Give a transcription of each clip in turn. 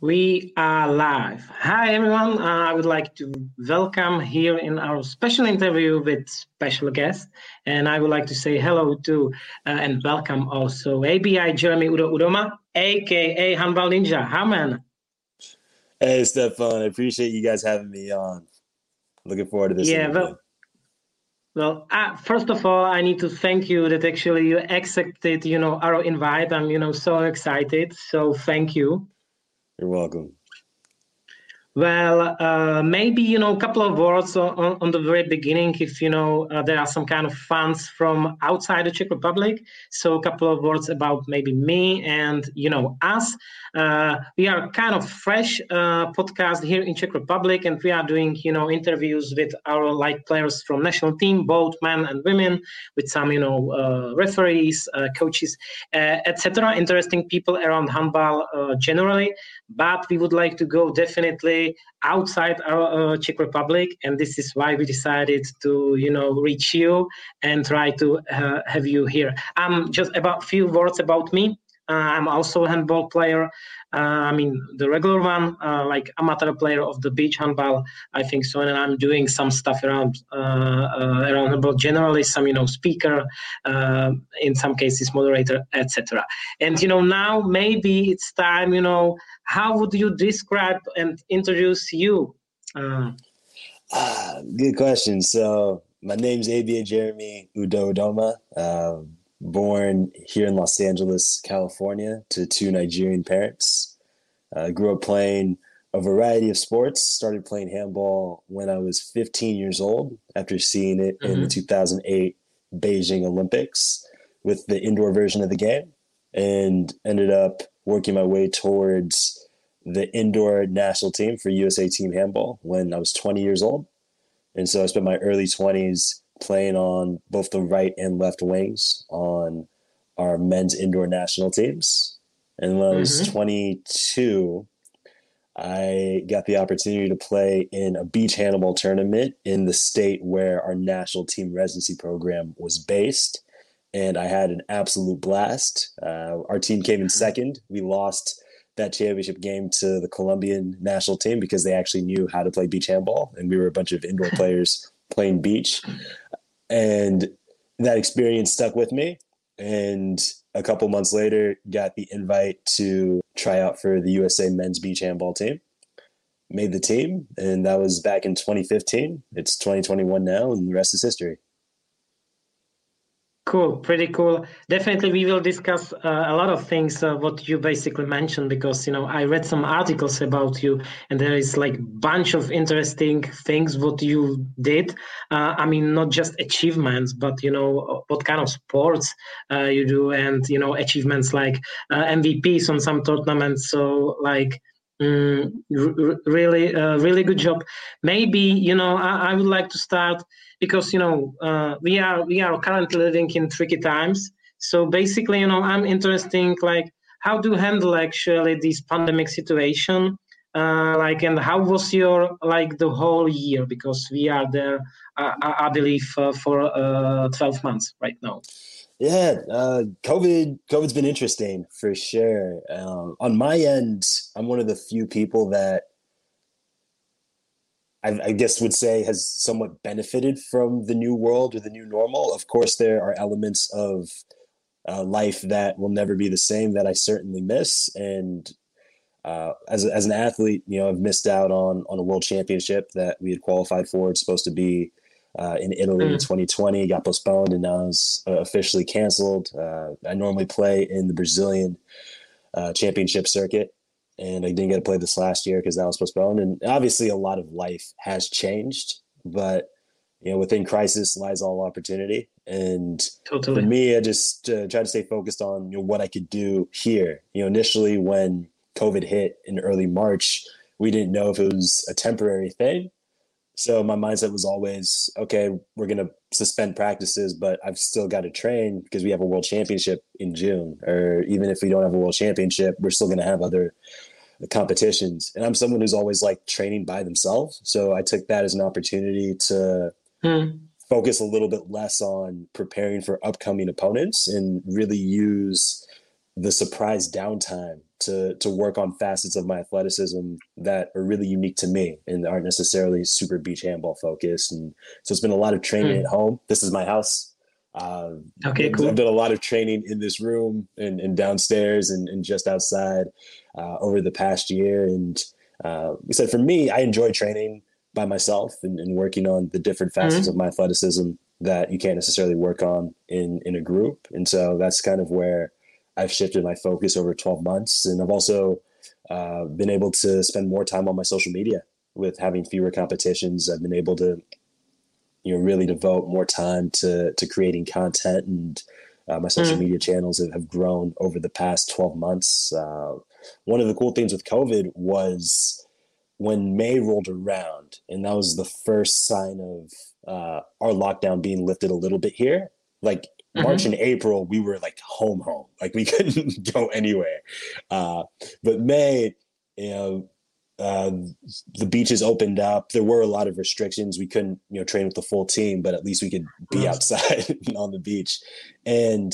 We are live. Hi, everyone. Uh, I would like to welcome here in our special interview with special guest. And I would like to say hello to uh, and welcome also ABI Jeremy Udo Udoma, aka Handball Ninja. How man? Hey, Stefan. I appreciate you guys having me on. Looking forward to this. Yeah, interview. well, well, uh, first of all, I need to thank you that actually you accepted, you know, our invite. I'm, you know, so excited. So thank you. You're welcome. Well, uh, maybe you know a couple of words on, on the very beginning, if you know uh, there are some kind of fans from outside the Czech Republic. So a couple of words about maybe me and you know us. Uh, we are kind of fresh uh, podcast here in Czech Republic, and we are doing you know interviews with our like players from national team, both men and women, with some you know uh, referees, uh, coaches, etc. Interesting people around handball generally, but we would like to go definitely outside our uh, Czech Republic, and this is why we decided to, you know, reach you and try to uh, have you here. Um, just about few words about me. Uh, I'm also a handball player. Uh, I mean, the regular one, uh, like amateur player of the beach handball, I think so. And I'm doing some stuff around around handball generally, some you know speaker, in some cases moderator, etc. And you know now maybe it's time. You know, how would you describe and introduce you? Ah, good question. So my name's ABA Jeremy Udo Udoma. Um, born here in Los Angeles, California, to two Nigerian parents. I uh, grew up playing a variety of sports. Started playing handball when I was 15 years old after seeing it mm-hmm. in the mm-hmm. 2008 Beijing Olympics with the indoor version of the game, and ended up working my way towards the indoor national team for USA Team Handball when I was 20 years old. And so I spent my early 20s playing on both the right and left wings on our men's indoor national teams. And when I was mm-hmm. 22, I got the opportunity to play in a beach handball tournament in the state where our national team residency program was based. And I had an absolute blast. Uh, our team came in mm-hmm. second. We lost that championship game to the Colombian national team because they actually knew how to play beach handball. And we were a bunch of indoor players playing beach. And that experience stuck with me and a couple months later got the invite to try out for the usa men's beach handball team. Made the team and that was back in 2015 it's 2021 now and the rest is history Cool, pretty cool. Definitely, we will discuss uh, a lot of things uh, what you basically mentioned because you know I read some articles about you, and there is like bunch of interesting things what you did. Uh, I mean, not just achievements, but you know what kind of sports uh, you do, and you know achievements like uh, MVPs on some tournaments. So like. Mm, r- really, uh, really good job. Maybe you know I, I would like to start because you know uh, we are we are currently living in tricky times. So basically, you know, I'm interested like how to handle actually this pandemic situation. Uh, like and how was your like the whole year because we are there uh, i believe uh, for uh, 12 months right now yeah uh, covid covid's been interesting for sure um, on my end i'm one of the few people that I, I, guess would say has somewhat benefited from the new world or the new normal. Of course, there are elements of uh, life that will never be the same that I certainly miss. And uh, as, as an athlete, you know, I've missed out on on a world championship that we had qualified for. It's supposed to be uh, in Italy mm. in 2020, got postponed, and now it's uh, officially canceled. Uh, I normally play in the Brazilian uh, championship circuit and I didn't get to play this last year because that was postponed. And obviously, a lot of life has changed, but you know, within crisis lies all opportunity. And totally. for me, I just uh, tried to stay focused on you know what I could do here. You know, initially when COVID hit in early March, we didn't know if it was a temporary thing. So my mindset was always, okay, we're gonna suspend practices, but I've still got to train because we have a world championship in June. Or even if we don't have a world championship, we're still gonna have other competitions. And I'm someone who's always like training by themselves. So I took that as an opportunity to hmm. focus a little bit less on preparing for upcoming opponents and really use the surprise downtime to to work on facets of my athleticism that are really unique to me and aren't necessarily super beach handball focused. And so it's been a lot of training mm. at home. This is my house. Uh, okay, cool. I've done a lot of training in this room and, and downstairs and, and just outside uh, over the past year. And uh, like I said, for me, I enjoy training by myself and, and working on the different facets mm-hmm. of my athleticism that you can't necessarily work on in in a group. And so that's kind of where I've shifted my focus over 12 months. And I've also uh, been able to spend more time on my social media with having fewer competitions. I've been able to, you know, really devote more time to, to creating content and uh, my social mm. media channels have, have grown over the past 12 months. Uh, one of the cool things with COVID was when May rolled around, and that was the first sign of uh, our lockdown being lifted a little bit here. Like mm-hmm. March and April, we were like home, home, like we couldn't go anywhere. Uh, but May, you know, uh, the beaches opened up. There were a lot of restrictions. We couldn't, you know, train with the full team, but at least we could be outside on the beach. And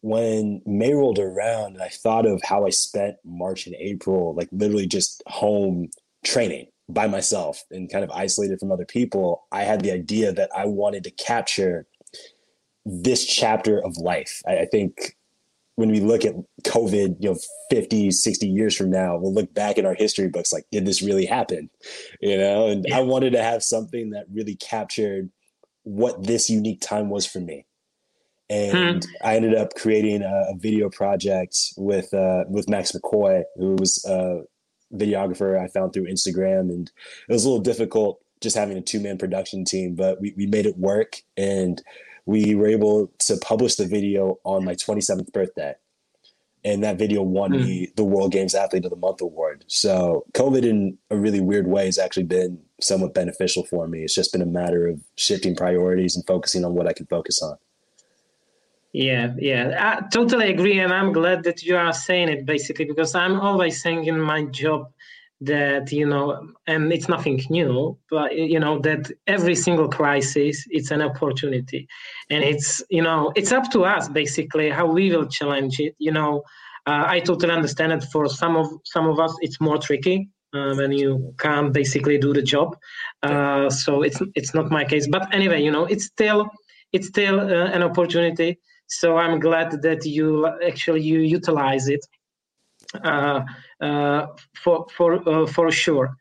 when May rolled around, I thought of how I spent March and April, like literally just home training by myself and kind of isolated from other people. I had the idea that I wanted to capture this chapter of life. I, I think when we look at COVID, you know, 50, 60 years from now, we'll look back in our history books like, did this really happen? You know, and yeah. I wanted to have something that really captured what this unique time was for me. And hmm. I ended up creating a, a video project with uh, with Max McCoy, who was a videographer I found through Instagram, and it was a little difficult just having a two man production team, but we, we made it work. And we were able to publish the video on my 27th birthday. And that video won mm. me the World Games Athlete of the Month award. So COVID, in a really weird way, has actually been somewhat beneficial for me. It's just been a matter of shifting priorities and focusing on what I can focus on. Yeah, yeah, I totally agree, and I'm glad that you are saying it basically because I'm always saying in my job that you know and it's nothing new but you know that every single crisis it's an opportunity. And it's you know it's up to us basically how we will challenge it you know. Uh, i totally understand that for some of some of us it's more tricky uh, when you can't basically do the job. Uh, so it's it's not my case but anyway you know it's still it's still uh, an opportunity. So i'm glad that you actually you utilize it for for uh, for sure.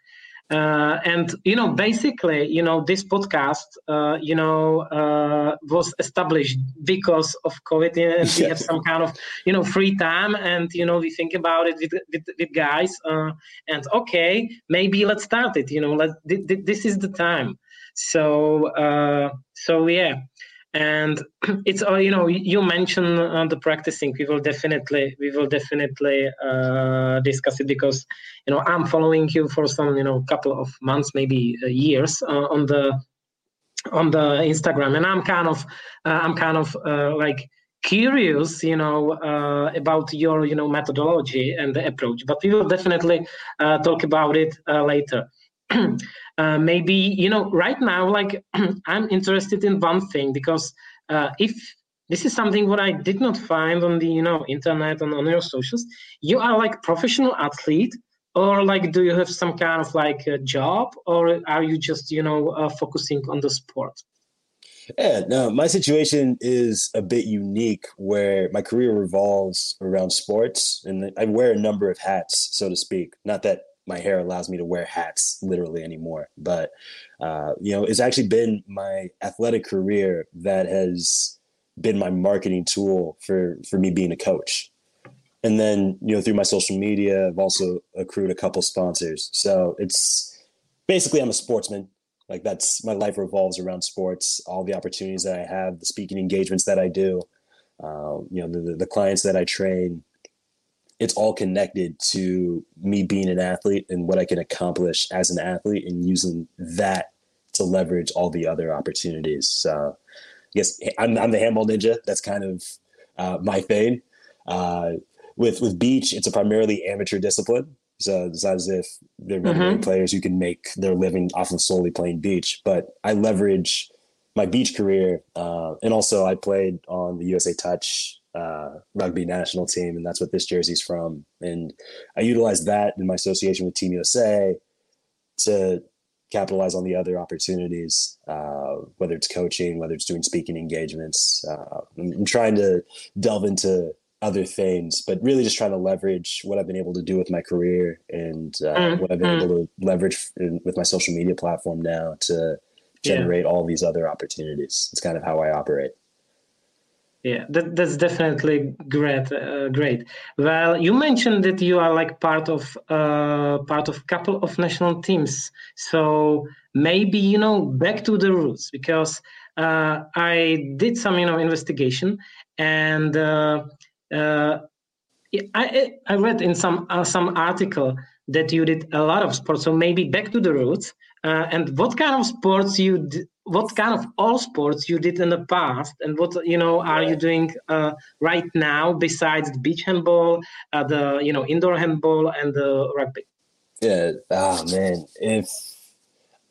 Uh, and you know basically you know this podcast uh, you know uh, was established because of covid and we have some kind of you know free time and you know we think about it with with, with guys and okay maybe let's start it you know let th- th- this is the time. So uh so yeah and it's uh, you know you mentioned uh, the practicing. We will definitely we will definitely uh, discuss it because you know i'm following you for some you know couple of months maybe uh, years uh, on the on the instagram. And i'm kind of uh, i'm kind of like curious you know about your you know methodology and the approach. But we will definitely talk about it later uh, maybe you know right now like i'm interested in one thing because uh, if this is something what i did not find on the you know internet and on your socials you are like professional athlete or like do you have some kind of like a job or are you just you know uh, focusing on the sport yeah, no, my situation is a bit unique where my career revolves around sports and I wear a number of hats, so to speak. Not that my hair allows me to wear hats literally anymore. But uh, you know, it's actually been my athletic career that has been my marketing tool for for me being a coach. And then you know, through my social media, I've also accrued a couple sponsors. So it's basically I'm a sportsman. Like that's my life revolves around sports. All the opportunities that I have, the speaking engagements that I do, uh, you know, the, the clients that I train, it's all connected to me being an athlete and what I can accomplish as an athlete and using that to leverage all the other opportunities. So I guess I'm, I'm the handball ninja. That's kind of uh, my thing. Uh, with with beach, it's a primarily amateur discipline. So it's not as if they're mm-hmm. players who can make their living off of solely playing beach. But I leverage my beach career, uh, and also I played on the USA Touch uh, rugby national team, and that's what this jersey's from. And I utilize that in my association with Team USA to capitalize on the other opportunities, uh, whether it's coaching, whether it's doing speaking engagements. Uh, I'm, I'm, trying to delve into other things, but really just trying to leverage what I've been able to do with my career and uh, mm-hmm. what I've been able to leverage in, with my social media platform now to generate yeah. all these other opportunities. It's kind of how I operate. Yeah, that, that's definitely great. Uh, great. Well, you mentioned that you are like part of uh, part of couple of national teams. So maybe you know back to the roots because uh, I did some you know investigation and uh, uh, I I read in some uh, some article that you did a lot of sports. So maybe back to the roots and what kind of sports you what kind of all sports you did in the past and what you know are you doing uh, right now besides the beach handball uh, the you know indoor handball and the rugby? Yeah oh man if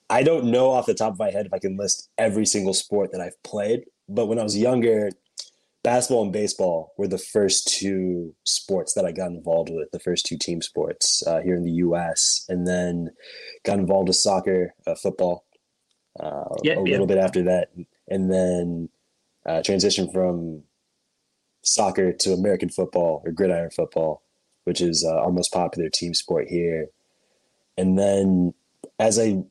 i don't know off the top of my head if i can list every single sport that i've played but when i was younger basketball and baseball were the first two sports that i got involved with the first two team sports uh, here in the us and then got involved with soccer uh, football uh, a little bit after that, and then uh, transition from soccer to American football or gridiron football, which is uh, our most popular team sport here. And then as I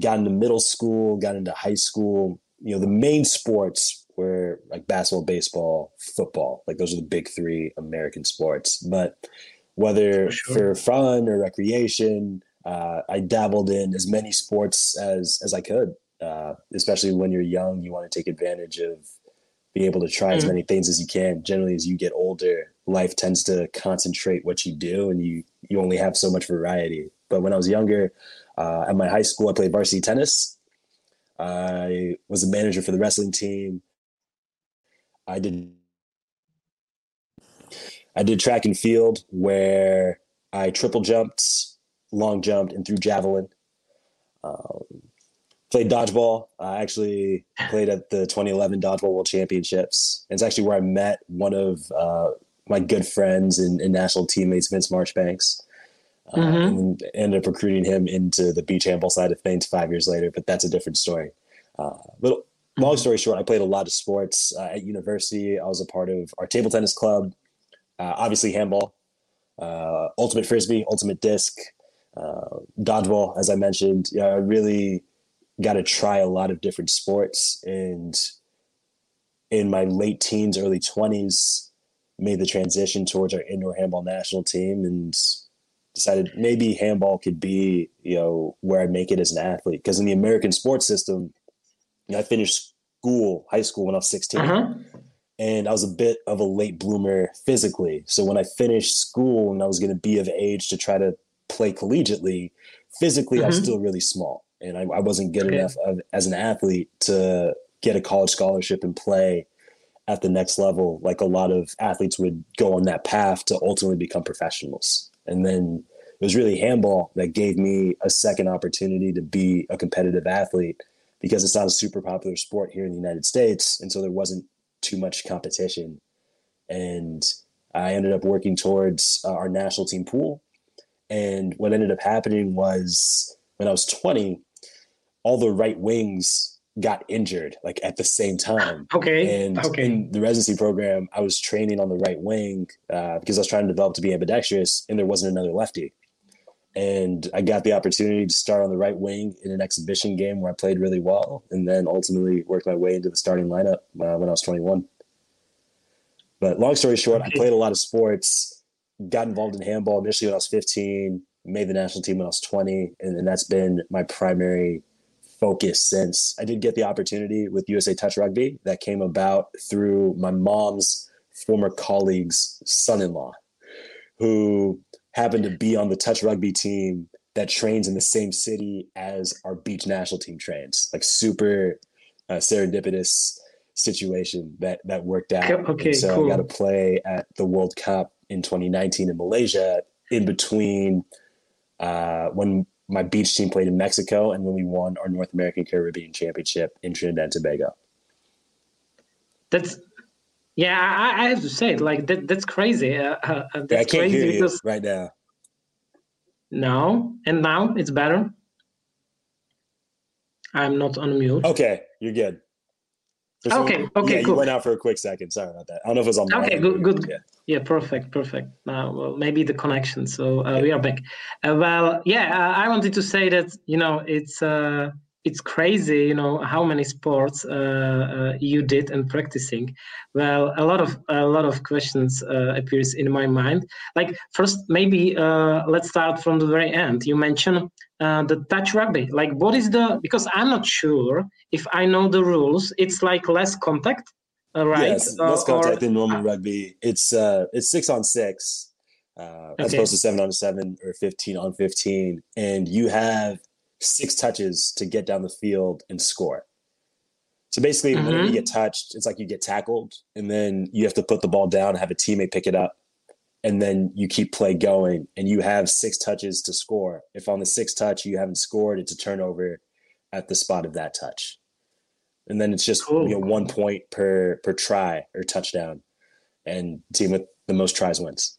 got into middle school, got into high school, you know, the main sports were like basketball, baseball, football. Like those are the big three American sports. But whether for, sure. for fun or recreation, uh, I dabbled in as many sports as as I could. Uh, especially when you're young, you want to take advantage of being able to try mm-hmm. as many things as you can. Generally, as you get older, life tends to concentrate what you do, and you you only have so much variety. But when I was younger, uh, at my high school, I played varsity tennis. I was a manager for the wrestling team. I did I did track and field where I triple jumped long jumped and threw javelin. Um, played dodgeball. I actually played at the 2011 Dodgeball World Championships. And it's actually where I met one of uh, my good friends and, and, national teammates, Vince Marchbanks. Uh, mm-hmm. and ended up recruiting him into the beach handball side of things five years later, but that's a different story. Uh, little long story short, I played a lot of sports uh, at university. I was a part of our table tennis club, uh, obviously handball, uh, ultimate frisbee, ultimate disc, uh, dodgeball, as I mentioned. Yeah, I really got to try a lot of different sports, and in my late teens, early twenties, made the transition towards our indoor handball national team, and decided maybe handball could be you know where I make it as an athlete because in the American sports system, you know, I finished school, high school when I was 16. Uh-huh. And I was a bit of a late bloomer physically. So when I finished school and I was going to be of age to try to play collegiately, physically mm-hmm. I was mm-hmm. still really small, and I, I wasn't good okay. enough of, as an athlete to get a college scholarship and play at the next level. Like a lot of athletes would go on that path to ultimately become professionals, and then it was really handball that gave me a second opportunity to be a competitive athlete because it's not a super popular sport here in the United States, and so there wasn't too much competition. And I ended up working towards uh, our national team pool and what ended up happening was when I was 20, all the right wings got injured like at the same time. Okay. And okay. in the residency program, I was training on the right wing uh, because I was trying to develop to be ambidextrous, and there wasn't another lefty. And I got the opportunity to start on the right wing in an exhibition game where I played really well, and then ultimately worked my way into the starting lineup uh, when I was 21. But long story short, okay. I played a lot of sports got involved in handball initially when I was 15, made the national team when I was 20, and, that's been my primary focus since. I did get the opportunity with USA Touch Rugby that came about through my mom's former colleague's son-in-law, who happened to be on the touch rugby team that trains in the same city as our beach national team trains. Like super uh, serendipitous situation that that worked out. Okay, and so cool. I got to play at the World Cup in 2019 in Malaysia, in between uh, when my beach team played in Mexico and when we won our North American Caribbean Championship in Trinidad and Tobago. That's Yeah, I, I have to say it. Like that, that's crazy. Uh, uh, that's yeah, I can't crazy hear you right now. no, and now it's better. I'm not on mute. Okay, you're good. Some- Okay, okay, yeah, cool. you went out for a quick second. Sorry about that. I don't know if it was on Okay, good, good. Yeah. Yeah, perfect, perfect. Now, well, maybe the connection. So uh, we are back. Uh, well, yeah, uh, I wanted to say that you know it's uh, it's crazy, you know, how many sports uh, uh, you did and practicing. Well, a lot of a lot of questions uh, appears in my mind. Like first, maybe uh, let's start from the very end. You mentioned uh, the touch rugby. Like, what is the? Because I'm not sure if I know the rules. It's like less contact, uh, right? Yes, Uh, less or- contact than normal rugby. It's uh, it's six on six, uh, as Okay. opposed to seven on seven or fifteen on fifteen, and you have six touches to get down the field and score. So basically, whenever you Mhm. get touched, it's like you get tackled, and then you have to put the ball down, have a teammate pick it up, and then you keep play going, and you have six touches to score. If on the sixth touch you haven't scored, it's a turnover at the spot of that touch, and then it's just Cool. you know one point per per try or touchdown, and team with the most tries wins.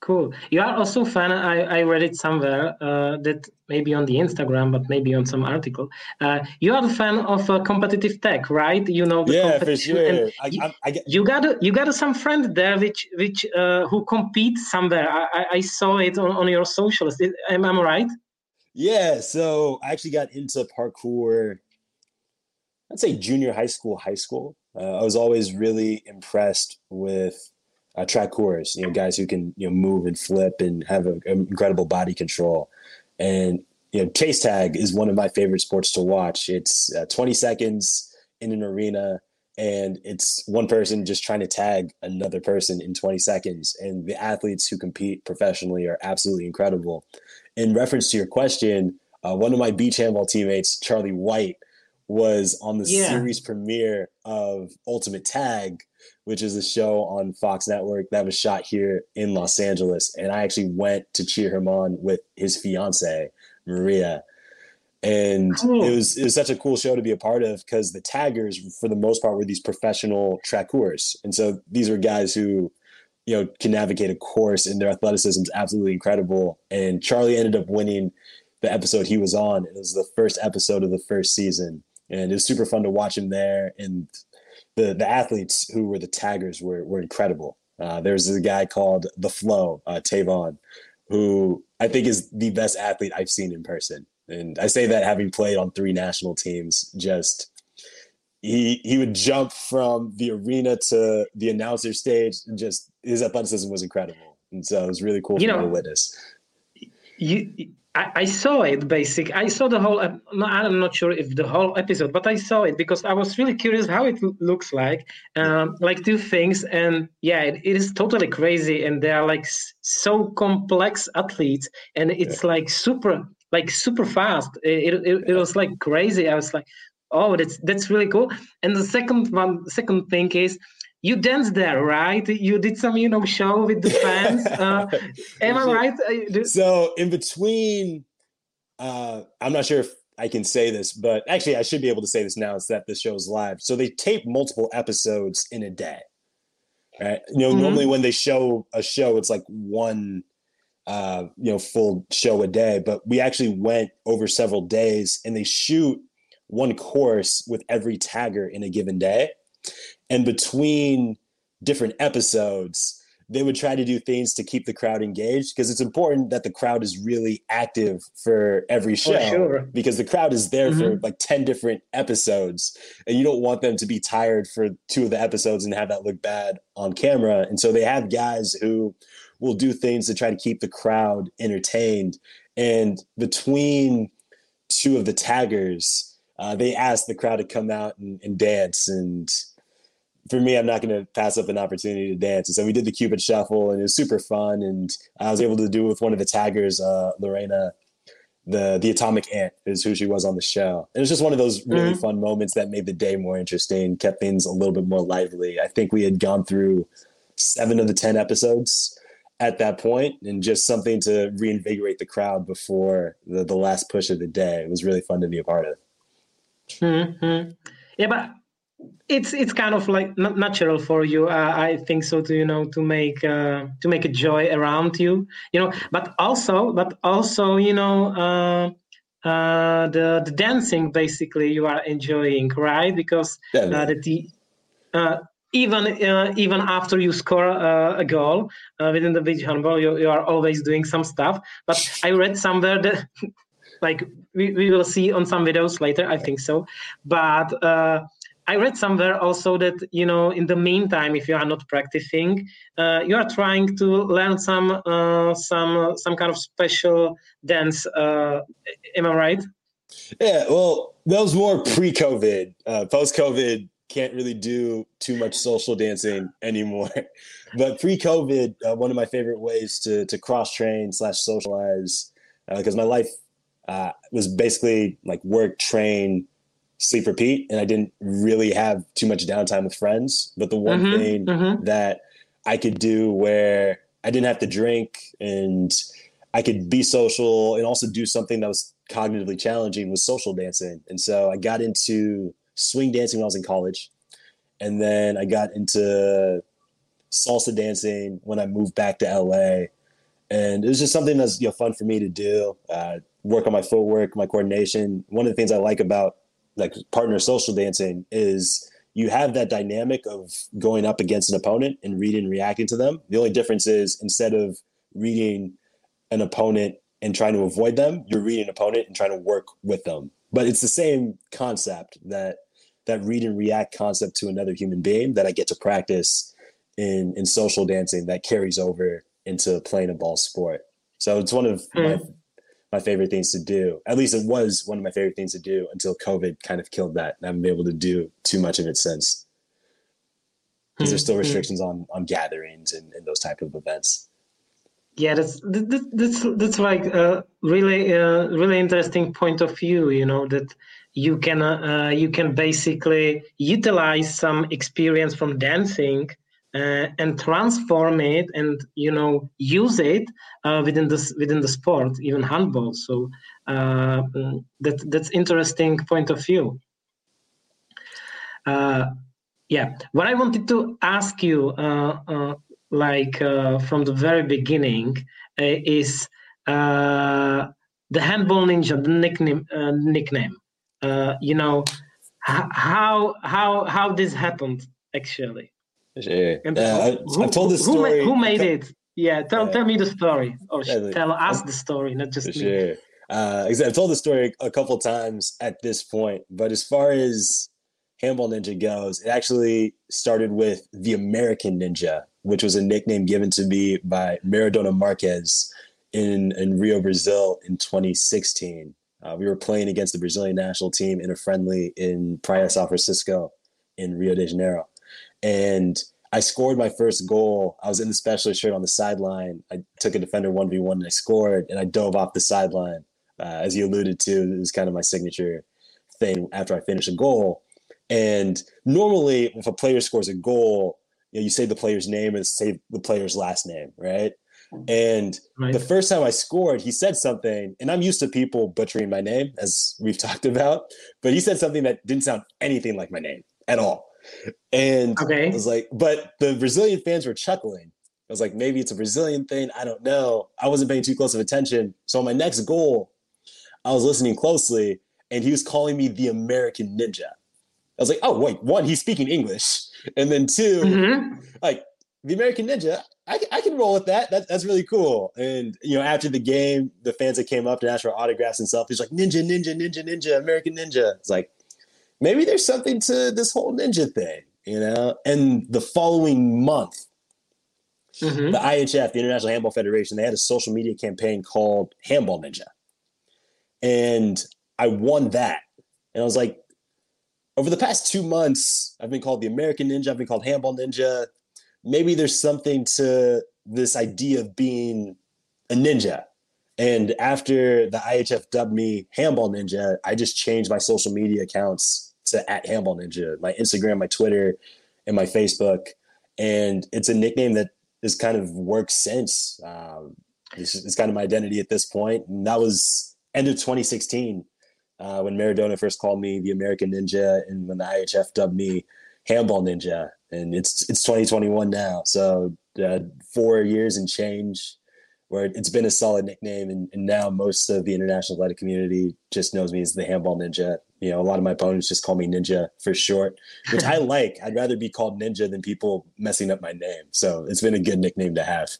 Cool. You are also fan. I, I read it somewhere uh, that maybe on the Instagram, but maybe on some article. Uh, you are a fan of uh, competitive tech, right? You know the Yeah, for competition and sure. I, you- I, I get You got you got some friend there which which uh, who compete somewhere. I, I- I saw it on, on your socials. Am I right? Yeah, so I actually got into parkour. I'd say junior high school, high school. Uh, I was always really impressed with uh, trackers, you know, guys who can you know move and flip and have a, incredible body control. And you know, chase tag is one of my favorite sports to watch. It's uh, 20 seconds in an arena, and it's one person just trying to tag another person in 20 seconds. And the athletes who compete professionally are absolutely incredible in reference to your question, uh, one of my beach handball teammates, Charlie White, was on the Yeah. series premiere of Ultimate Tag, which is a show on Fox Network that was shot here in Los Angeles. And I actually went to cheer him on with his fiance, Maria. And Cool. it was it was such a cool show to be a part of because the taggers, for the most part, were these professional trackers. And so these were guys who you know, can navigate a course and their athleticism is absolutely incredible. And Charlie ended up winning the episode he was on. It was the first episode of the first season. And it was super fun to watch him there. And the, the athletes who were the taggers were, were incredible. Uh, there's a guy called The Flow, uh, Tavon, who I think is the best athlete I've seen in person. And I say that having played on three national teams, just he he would jump from the arena to the announcer stage and just his athleticism was incredible and so it was really cool You for me to witness You, I, I saw it. Basic. I saw the whole. No, I'm not sure if the whole episode, but I saw it because I was really curious how it looks like. Um, like two things, and yeah, it, it is totally crazy, and they are like so complex athletes, and it's like super, like super fast. It, it, it, it was like crazy. I was like, oh, that's that's really cool. And the second one, second thing is. You danced there, right? You did some, you know, show with the fans. Uh, am I right? Uh, so in between uh i'm not sure if i can say this but actually i should be able to say this now it's that this show's live so they tape multiple episodes in a day right you know Mhm. normally when they show a show it's like one uh you know full show a day but we actually went over several days and they shoot one course with every tagger in a given day and between different episodes they would try to do things to keep the crowd engaged because it's important that the crowd is really active for every show For sure. because the crowd is there for like 10 different episodes and you don't want them to be tired for two of the episodes and have that look bad on camera and so they have guys who will do things to try to keep the crowd entertained and between two of the taggers uh, they asked the crowd to come out and, and dance and for me, I'm not going to pass up an opportunity to dance. And so we did the Cupid Shuffle, and it was super fun. And I was able to do it with one of the taggers, uh, Lorena, the the Atomic Ant, is who she was on the show. And it was just one of those really Mhm. fun moments that made the day more interesting, kept things a little bit more lively. I think we had gone through seven of the ten episodes at that point, and just something to reinvigorate the crowd before the, the last push of the day. It was really fun to be a part of. hmm Yeah, but it's it's kind of like natural for you uh, i think so to you know to make uh, to make a joy around you you know. But also but also you know uh, uh the the dancing basically you are enjoying right? Because uh, the uh, even even after you score a goal within the beach handball you, you are always doing some stuff. But i read somewhere that like we, we will see on some videos later i think so. But I read somewhere also that you know in the meantime, if you are not practicing, uh, you are trying to learn some uh, some some kind of special dance. Uh, am I right? Yeah. Well, that was more pre-COVID. Uh, Post-COVID, can't really do too much social dancing anymore. but pre-COVID, uh, one of my favorite ways to to cross train slash socialize because uh, my life was basically like work, train, sleep repeat and i didn't really have too much downtime with friends. But the one mm-hmm, thing mm-hmm. that i could do where i didn't have to drink and i could be social and also do something that was cognitively challenging was social dancing. And so i got into swing dancing when i was in college. And then i got into salsa dancing when i moved back to la and it was just something that's you know fun for me to do uh, work on my footwork my coordination. One of the things i like about like partner social dancing is you have that dynamic of going up against an opponent and reading and reacting to them. The only difference is instead of reading an opponent and trying to avoid them, you're reading an opponent and trying to work with them. But it's the same concept that that read and react concept to another human being that I get to practice in in social dancing that carries over into playing a ball sport. So it's one of mm. my my favorite things to do. At least it was one of my favorite things to do until COVID kind of killed that. And I haven't been able to do too much of it since. Because there's still mm-hmm. restrictions on on gatherings and, and those type of events. Yeah, that's that's that's like a really uh, really interesting point of view. You know that you can uh, you can basically utilize some experience from dancing uh, and transform it and you know use it uh, within this within the sport even handball. So uh, that that's interesting point of view. Uh, yeah. What i wanted to ask you uh, uh, like from the very beginning is the handball ninja the nickname nickname. You know how how how this happened actually Sure. And uh, who, I've told this story. Who, who made it? Yeah, tell, yeah. tell me the story. Or yeah, tell us the story, not just me. Sure. Uh, I've told the story a couple times at this point, but as far as Handball Ninja goes, it actually started with the American Ninja, which was a nickname given to me by Maradona Marquez in, in Rio, Brazil in 2016. Uh, we were playing against the Brazilian national team in a friendly in Praia São Francisco in Rio de Janeiro. And I scored my first goal. I was in the specialist shirt on the sideline. I took a defender 1v1 and I scored, and I dove off the sideline. Uh, as you alluded to, it was kind of my signature thing after I finish a goal. And normally, if a player scores a goal, you, know, you say the player's name and say the player's last name, right? And right. the first time I scored, he said something, and I'm used to people butchering my name, as we've talked about, but he said something that didn't sound anything like my name at all. And okay. I was like, but the Brazilian fans were chuckling. I was like, maybe it's a Brazilian thing. I don't know. I wasn't paying too close of attention. So on my next goal, I was listening closely and he was calling me the American Ninja. I was like, oh, wait, one, he's speaking English. And then 2 mm-hmm. like, the American Ninja, I, I can roll with that. that. That's really cool. And, you know, after the game, the fans that came up to ask for autographs and stuff, he's like, Ninja, Ninja, Ninja, Ninja, American Ninja. It's like, maybe there's something to this whole ninja thing, you know? And the following month, mm-hmm. the IHF, the International Handball Federation, they had a social media campaign called Handball Ninja. And I won that. And I was like, over the past two months, I've been called the American Ninja, I've been called Handball Ninja. Maybe there's something to this idea of being a ninja. And after the IHF dubbed me Handball Ninja, I just changed my social media accounts to at Handball Ninja, my Instagram, my Twitter, and my Facebook. And it's a nickname that has kind of worked since. Um, it's, it's kind of my identity at this point. And that was end of 2016 uh, when Maradona first called me the American Ninja, and when the IHF dubbed me Handball Ninja, and it's it's 2021 now, so uh, four years and change where it's been a solid nickname, and, and now most of the international athletic community just knows me as the Handball Ninja. You know, a lot of my opponents just call me Ninja for short, which I like. I'd rather be called Ninja than people messing up my name. So it's been a good nickname to have.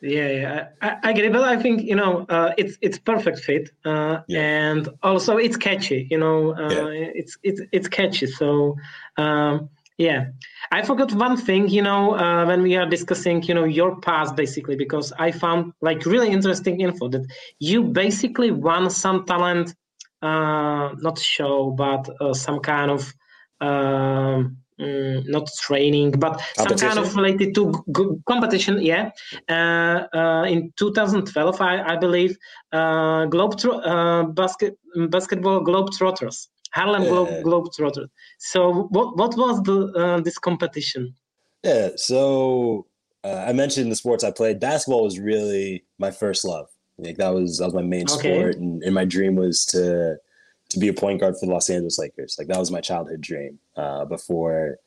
Yeah, yeah, I, I get it, but I think you know uh, it's it's perfect fit, uh, yeah. and also it's catchy. You know, uh, yeah. it's it's it's catchy. So um, yeah, I forgot one thing. You know, uh, when we are discussing, you know, your past basically, because I found like really interesting info that you basically won some talent, not show, but uh, some kind of. Um, Mm, not training, but some kind of related to g- competition. Yeah, uh, uh, in 2012, I, I believe, uh, Globe uh, basket basketball Globetrotters, Harlem Globe Globetrotters. So, what what was the uh, this competition? Yeah, so uh, I mentioned the sports I played. Basketball was really my first love. Like that was that was my main okay. sport, and, and my dream was to to be a point guard for the Los Angeles Lakers. Like that was my childhood dream uh, before,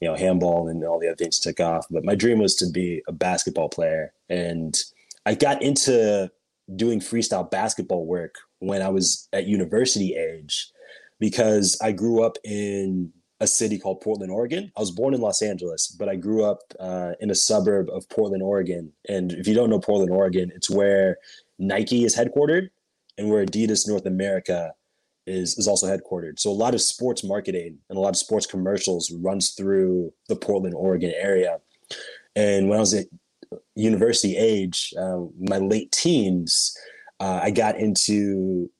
you know, handball and all the other things took off. But my dream was to be a basketball player. And I got into doing freestyle basketball work when I was at university age because I grew up in a city called Portland, Oregon. I was born in Los Angeles, but I grew up uh, in a suburb of Portland, Oregon. And if you don't know Portland, Oregon, it's where Nike is headquartered and where Adidas North America is is also headquartered. So a lot of sports marketing and a lot of sports commercials runs through the Portland, Oregon area. And when I was at university age, uh, my late teens, uh, I got into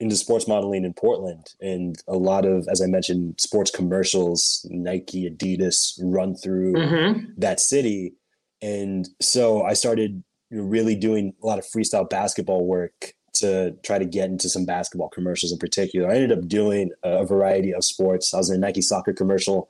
into sports modeling in Portland, and a lot of, as I mentioned, sports commercials, Nike, Adidas, run through mm-hmm. that city. And so I started really doing a lot of freestyle basketball work to try to get into some basketball commercials in particular. I ended up doing a variety of sports. I was in a Nike soccer commercial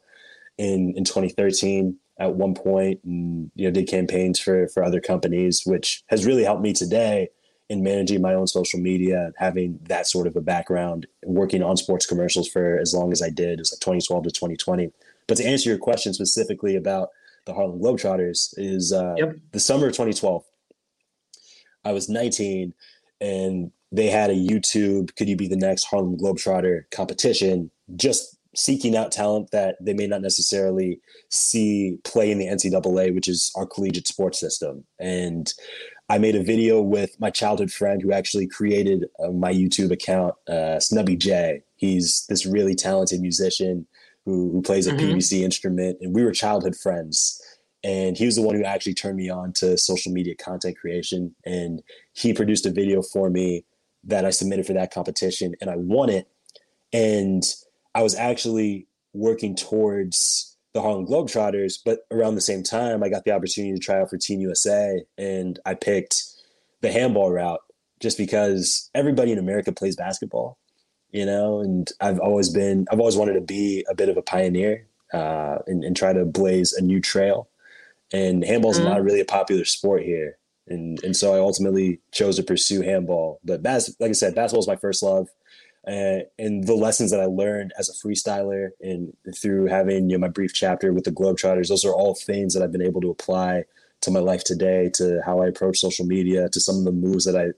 in in 2013 at one point, and you know did campaigns for for other companies, which has really helped me today in managing my own social media, having that sort of a background, working on sports commercials for as long as I did, it was like 2012 to 2020. But to answer your question specifically about the Harlem Globetrotters, is uh, yep. the summer of 2012. I was 19 and they had a YouTube "Could You Be the Next Harlem Globetrotter" competition, just seeking out talent that they may not necessarily see play in the NCAA, which is our collegiate sports system. And I made a video with my childhood friend who actually created uh, my YouTube account, uh, Snubby J. He's this really talented musician who, who plays a mm-hmm. PVC instrument, and we were childhood friends and he was the one who actually turned me on to social media content creation. And he produced a video for me that i submitted for that competition and i won it. And i was actually working towards the harlem globetrotters but around the same time i got the opportunity to try out for team usa and i picked the handball route just because everybody in america plays basketball you know? And i've always been i've always wanted to be a bit of a pioneer uh, and, and try to blaze a new trail and handball's mm-hmm. not really a popular sport here. And and so I ultimately chose to pursue handball. But bas- like I said, basketball is my first love. Uh, and the lessons that I learned as a freestyler and through having you know my brief chapter with the Globetrotters, those are all things that I've been able to apply to my life today, to how I approach social media, to some of the moves that I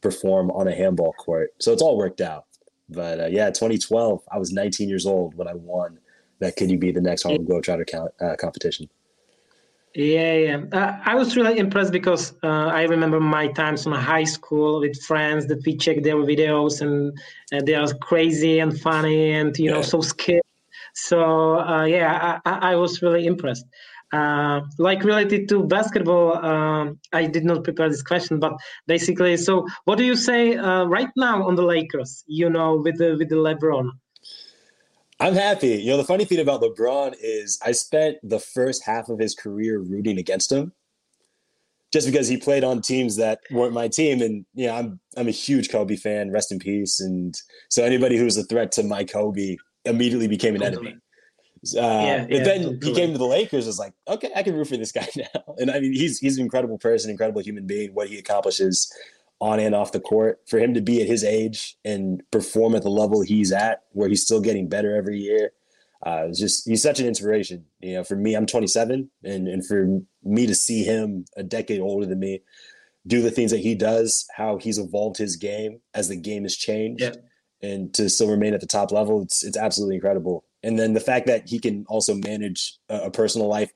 perform on a handball court. So it's all worked out. But uh, yeah, 2012, I was 19 years old when I won that Could You Be the Next Harlem Globetrotter uh, competition. Yeah, yeah. Uh, I was really impressed because uh, I remember my times in high school with friends that we check their videos and uh, they are crazy and funny and you know so skilled. So uh, yeah, I, I, was really impressed. Uh, like related to basketball, um, I did not prepare this question, but basically, so what do you say uh, right now on the Lakers? You know, with the with the LeBron. I'm happy. You know, the funny thing about LeBron is I spent the first half of his career rooting against him just because he played on teams that weren't my team. And yeah, you know, I'm I'm a huge Kobe fan, rest in peace. And so anybody who was a threat to my Kobe immediately became an enemy. Uh, yeah, but yeah, then totally. he came to the Lakers. Was like, okay, I can root for this guy now. And I mean, he's he's an incredible person, incredible human being. What he accomplishes on and off the court. For him to be at his age and perform at the level he's at, where he's still getting better every year, uh, it's just he's such an inspiration. You know, for me, I'm 27, and and for me to see him a decade older than me do the things that he does, how he's evolved his game as the game has changed, yeah. and to still remain at the top level, it's it's absolutely incredible. And then the fact that he can also manage a, a personal life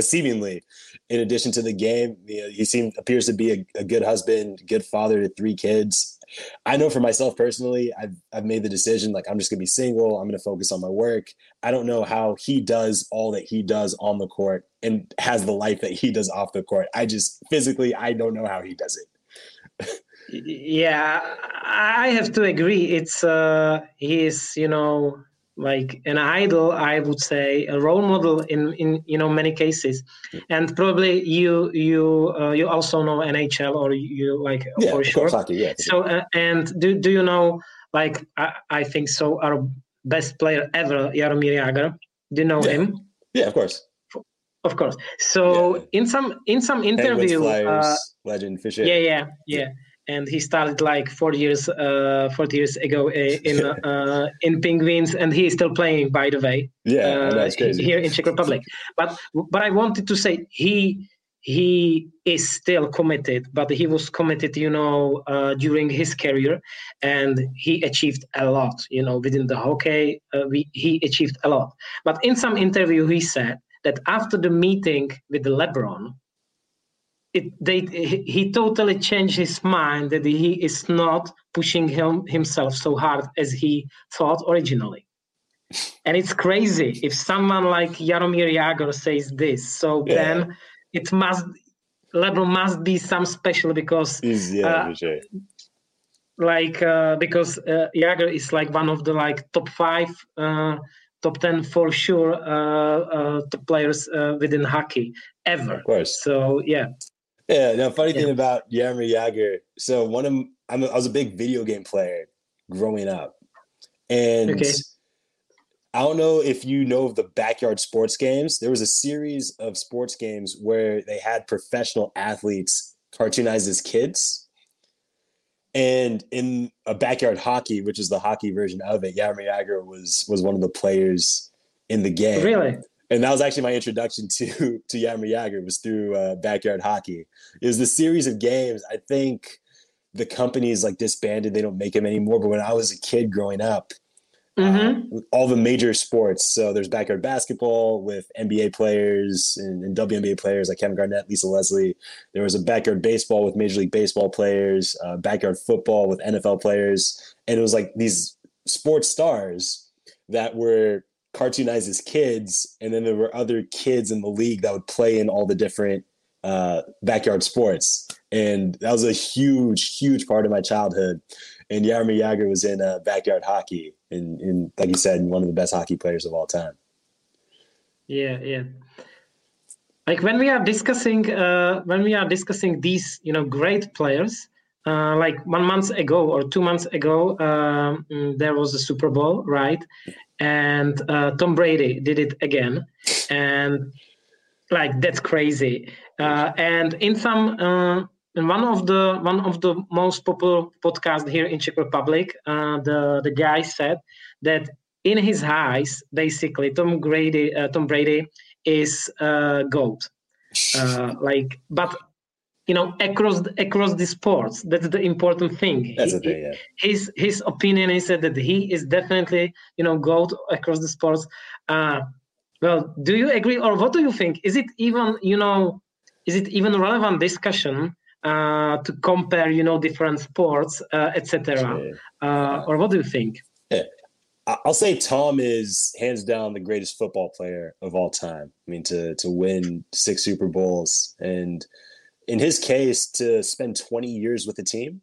seemingly in addition to the game you know, he seems appears to be a, a, good husband good father to three kids. I know for myself personally i've, I've made the decision like i'm just gonna be single i'm gonna focus on my work. I don't know how he does all that he does on the court and has the life that he does off the court. I just physically i don't know how he does it. Yeah i have to agree. It's uh he's you know like an idol i would say a role model in in you know many cases. And probably you you uh, you also know nhl or you like yeah, for sure. Hockey, yeah, so uh, and do, do you know like I, I think so our best player ever jaromir jagr. Do you know yeah. him? Yeah of course. Of course. So Yeah. in some in some interview Penguins, uh, legend Fisher. yeah yeah. Yeah and he started like 40 years uh 40 years ago uh, in uh in penguins and he is still playing by the way. Yeah, uh, it's crazy. here in czech republic. But but i wanted to say he he is still committed but he was committed you know uh, during his career and he achieved a lot you know within the hockey uh, we, he achieved a lot. But in some interview he said that after the meeting with lebron it they he, totally changed his mind that he is not pushing him himself so hard as he thought originally and it's crazy if someone like Jaromir Jagr says this so Yeah. then it must LeBron must be some special because yeah, uh, like uh, because uh, Jagr is like one of the like top five, uh, top ten for sure uh, uh, top players uh, within hockey ever. Of course. So yeah, Yeah. Now, funny thing about Jaromir Jagr. So one of I'm a, I was a big video game player growing up, and Okay. I don't know if you know of the backyard sports games. There was a series of sports games where they had professional athletes cartoonized as kids. And in a backyard hockey, which is the hockey version of it, Jaromir Jagr was was one of the players in the game really. And that was actually my introduction to to Jaromir Jagr was through uh, backyard hockey. It was the series of games. I think the company's like disbanded; they don't make them anymore. But when I was a kid growing up, hmm all the major sports. So there's backyard basketball with NBA players and, and WNBA players like Kevin Garnett, Lisa Leslie. There was a backyard baseball with Major League Baseball players, uh, backyard football with NFL players, and it was like these sports stars that were cartoonized as kids, and then there were other kids in the league that would play in all the different uh, backyard sports, and that was a huge, huge part of my childhood. And Jaromir Jagr was in uh, backyard hockey, and, and like you said, one of the best hockey players of all time. Yeah, yeah. Like when we are discussing uh, when we are discussing these, you know, great players. Uh, like one month ago or two months ago, um, there was a Super Bowl, right? And uh, Tom Brady did it again, and like that's crazy. Uh, and in some, uh, in one of the one of the most popular podcasts here in Czech Republic, uh, the the guy said that in his eyes, basically, Tom Brady, uh, Tom Brady is uh. Uh, like, but you know, across across the sports, that's the important thing. That's He- thing, yeah. his his opinion is that he is definitely you know goat across the sports. Uh, well, do you agree, or what do you think? Is it even you know, is it even relevant discussion uh, to compare you know different sports, uh, etc. Uh, or what do you think? I- I'll say Tom is hands down the greatest football player of all time. I mean, to to win six Super Bowls and in his case to spend 20 years with a team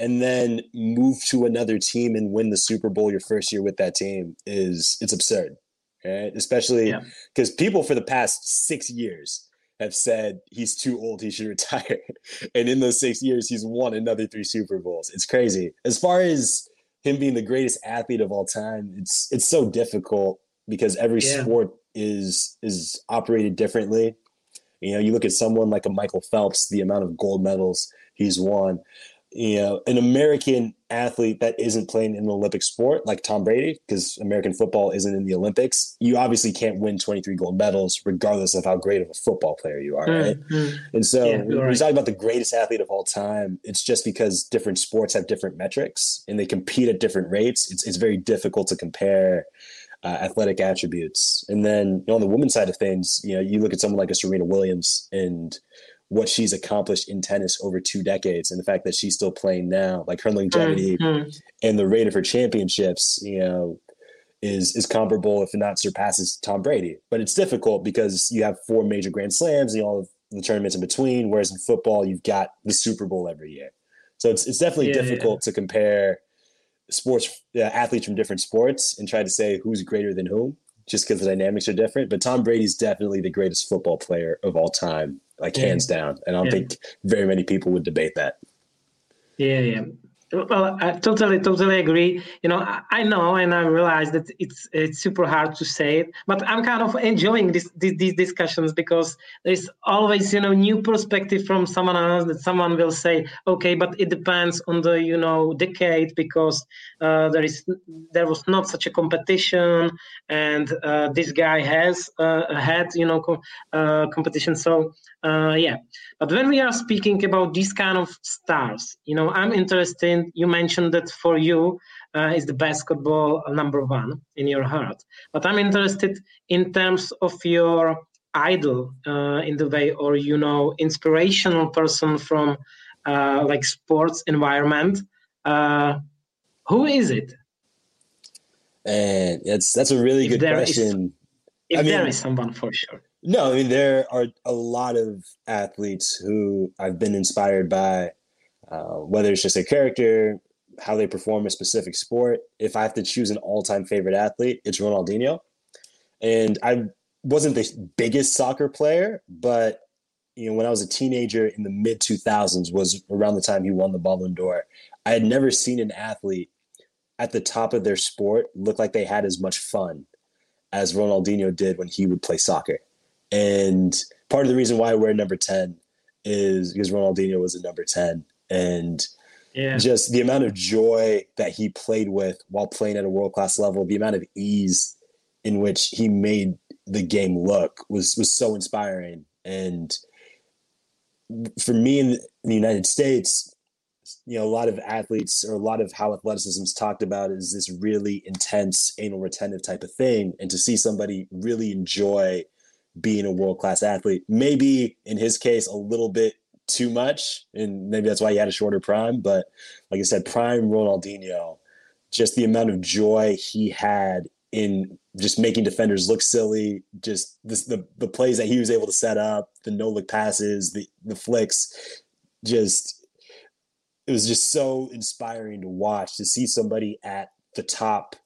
and then move to another team and win the Super Bowl your first year with that team is it's absurd. Right? Especially Yeah. because people for the past six years have said he's too old, he should retire. and in those six years, he's won another three Super Bowls. It's crazy. As far as him being the greatest athlete of all time, it's it's so difficult because every Yeah. sport is is operated differently. You know, you look at someone like a Michael Phelps, the amount of gold medals he's won you know, an American athlete that isn't playing in an Olympic sport like Tom Brady, because American football isn't in the Olympics, you obviously can't win 23 gold medals regardless of how great of a football player you are, right? Mm-hmm. And so yeah, when right. we talk about the greatest athlete of all time, it's just because different sports have different metrics and they compete at different rates. It's, it's very difficult to compare uh, athletic attributes. And then you know, on the women's side of things, you know, you look at someone like a Serena Williams and what she's accomplished in tennis over two decades and the fact that she's still playing now, like her longevity mm-hmm. and the rate of her championships, you know, is is comparable, if not surpasses Tom Brady. But it's difficult because you have four major Grand Slams and all the tournaments in between. Whereas in football, you've got the Super Bowl every year. So it's it's definitely yeah, difficult yeah. to compare sports uh, athletes from different sports and try to say who's greater than whom just because the dynamics are different. But Tom Brady's definitely the greatest football player of all time like yeah. hands down. And I don't yeah. think very many people would debate that. Yeah, yeah. Well, I totally, totally agree. You know, I, know and I realize that it's it's super hard to say it, but I'm kind of enjoying this, this, these discussions because there's always you know new perspective from someone else that someone will say, okay, but it depends on the you know decade because uh, there is there was not such a competition and uh, this guy has uh, had you know uh, competition. So uh, yeah, but when we are speaking about these kind of stars, you know, I'm interested. You mentioned that for you uh, is the basketball number one in your heart, but I'm interested in terms of your idol uh, in the way, or you know, inspirational person from uh, like sports environment. Uh, who is it? And that's that's a really if good question. Is, if I mean, there is someone for sure. No, I mean there are a lot of athletes who I've been inspired by, uh, whether it's just a character, how they perform a specific sport. If I have to choose an all-time favorite athlete, it's Ronaldinho. And I wasn't the biggest soccer player, but you know, when I was a teenager in the mid 2000s was around the time he won the Ballon d'Or. I had never seen an athlete at the top of their sport look like they had as much fun as Ronaldinho did when he would play soccer. And part of the reason why we're number 10 is because Ronaldinho was a number 10. And yeah. just the amount of joy that he played with while playing at a world class level, the amount of ease in which he made the game look was was so inspiring. And for me in the United States, you know, a lot of athletes or a lot of how athleticism is talked about is this really intense anal retentive type of thing. And to see somebody really enjoy being a world class athlete. Maybe in his case, a little bit too much, and maybe that's why he had a shorter prime. But like I said, prime Ronaldinho, just the amount of joy he had in just making defenders look silly, just this, the the plays that he was able to set up, the no look passes, the the flicks, just it was just so inspiring to watch to see somebody at the top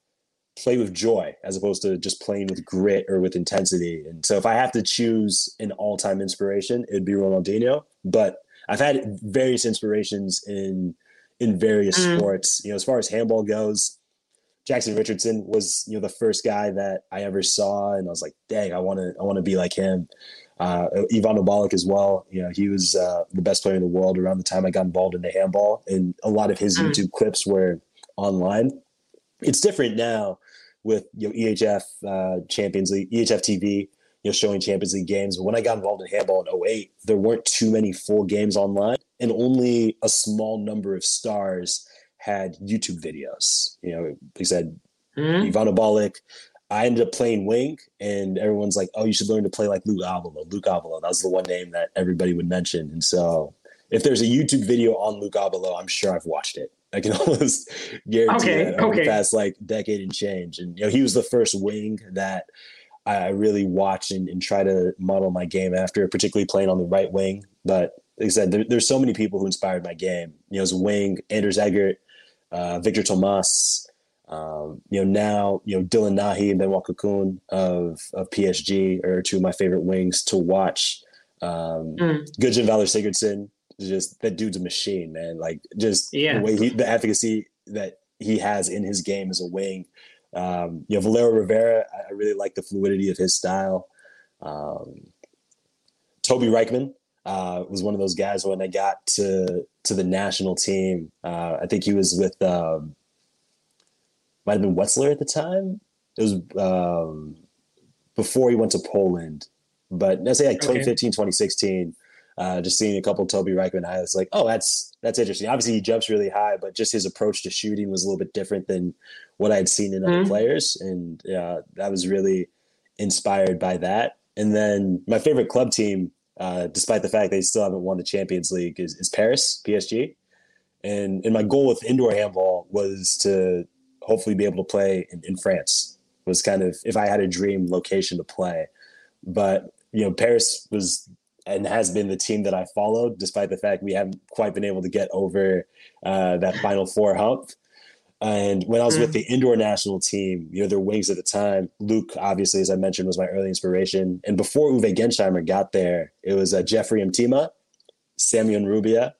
play with joy as opposed to just playing with grit or with intensity. And so if I have to choose an all-time inspiration, it'd be Ronaldinho. But I've had various inspirations in in various mm. sports. You know, as far as handball goes, Jackson Richardson was you know the first guy that I ever saw, and I was like, dang, I want to I want to be like him. Uh, Ivano Balic as well. You know, he was uh, the best player in the world around the time I got involved in the handball, and a lot of his mm. YouTube clips were online it's different now with you know EHF uh, Champions League, EHF TV, you know, showing Champions League games. When I got involved in handball in 08, there weren't too many full games online, and only a small number of stars had YouTube videos. You know, I said, mm-hmm. Ivano Balic. I ended up playing wing, and everyone's like, "Oh, you should learn to play like Luc Abalo." Luc Abalo, that was the one name that everybody would mention, and so if there's a YouTube video on Luc Abalo, I'm sure I've watched it. I can almost guarantee okay, that over okay. the past like decade and change. And you know, he was the first wing that I really watch and, and try to model my game after, particularly playing on the right wing. But like I said, there, there's so many people who inspired my game. You know, as a wing, Anders Eggert, uh, Victor Tomas, um, you know, now, you know, Dylan Nahi and Benoit Kounkoud of, of PSG are two of my favorite wings to watch. Um, mm. Gudjon Valur Sigurdsson, just that dude's a machine, man. Like just yeah. the way he, the efficacy that he has in his game as a wing. Um, you know, Valero Rivera, I really like the fluidity of his style. Um, Toby Reichmann uh, was one of those guys when I got to to the national team. Uh, I think he was with um, might have been Wetzlar at the time. It was um, before he went to Poland, but let's say like 2015, 2016. Uh, just seeing a couple of Toby Reichmann highlights, like, oh, that's that's interesting. Obviously, he jumps really high, but just his approach to shooting was a little bit different than what I had seen in other mm-hmm. players, and uh, I was really inspired by that. And then my favorite club team, uh, despite the fact they still haven't won the Champions League, is, is Paris PSG. And and my goal with indoor handball was to hopefully be able to play in, in France. Was kind of if I had a dream location to play, but you know Paris was and has been the team that I followed, despite the fact we haven't quite been able to get over uh, that Final Four hump. And when I was mm. with the indoor national team, you know, their wings at the time, Luc, obviously, as I mentioned, was my early inspiration. And before Uwe Gensheimer got there, it was uh, Jeffrey Mtima, Samuel Rubia,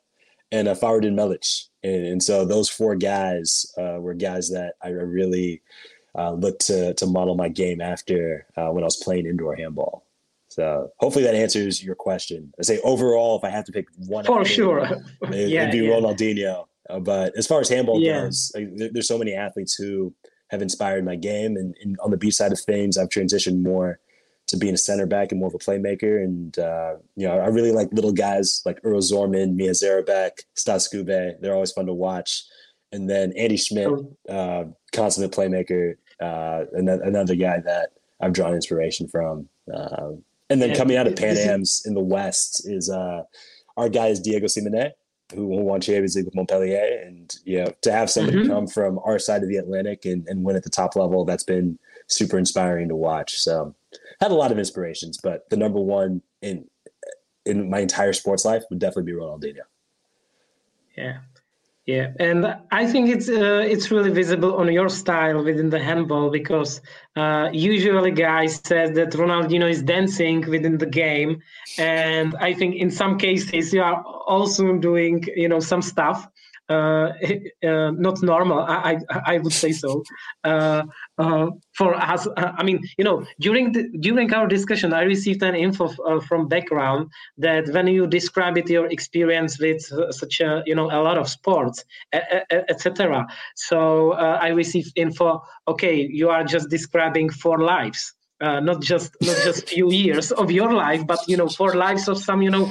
and uh, Fahrudin Melic. And, and, so those four guys uh, were guys that I really uh, looked to, to model my game after uh, when I was playing indoor handball. So hopefully that answers your question. I say overall, if I have to pick one, for sure, it, yeah, it'd be yeah. Ronaldinho. Uh, but as far as handball yeah. goes, like, there, there's so many athletes who have inspired my game. And, and, on the B side of things, I've transitioned more to being a center back and more of a playmaker. And uh, you know, I really like little guys like Earl Zorman, Miha Zarabec, Stas Skube. They're always fun to watch. And then Andy Schmid, uh, consummate playmaker, uh, another guy that I've drawn inspiration from. Um, and then coming out of Pan Am's in the West is uh, our guy is Diego Simonet, who won Champions League with Montpellier. And, you know, to have somebody mm-hmm. come from our side of the Atlantic and, and win at the top level, that's been super inspiring to watch. So had a lot of inspirations, but the number one in in my entire sports life would definitely be Ronaldinho. Yeah. Yeah, and I think it's uh, it's really visible on your style within the handball because uh, usually guys says that Ronaldinho is dancing within the game, and I think in some cases you are also doing you know some stuff not normal. I, I, I would say so. Uh, uh, for us, uh, I mean, you know, during the, during our discussion, I received an info from background that when you describe it, your experience with such a you know a lot of sports, etc. So I received info. Okay, you are just describing four lives uh, not just not just few years of your life but you know four lives of some you know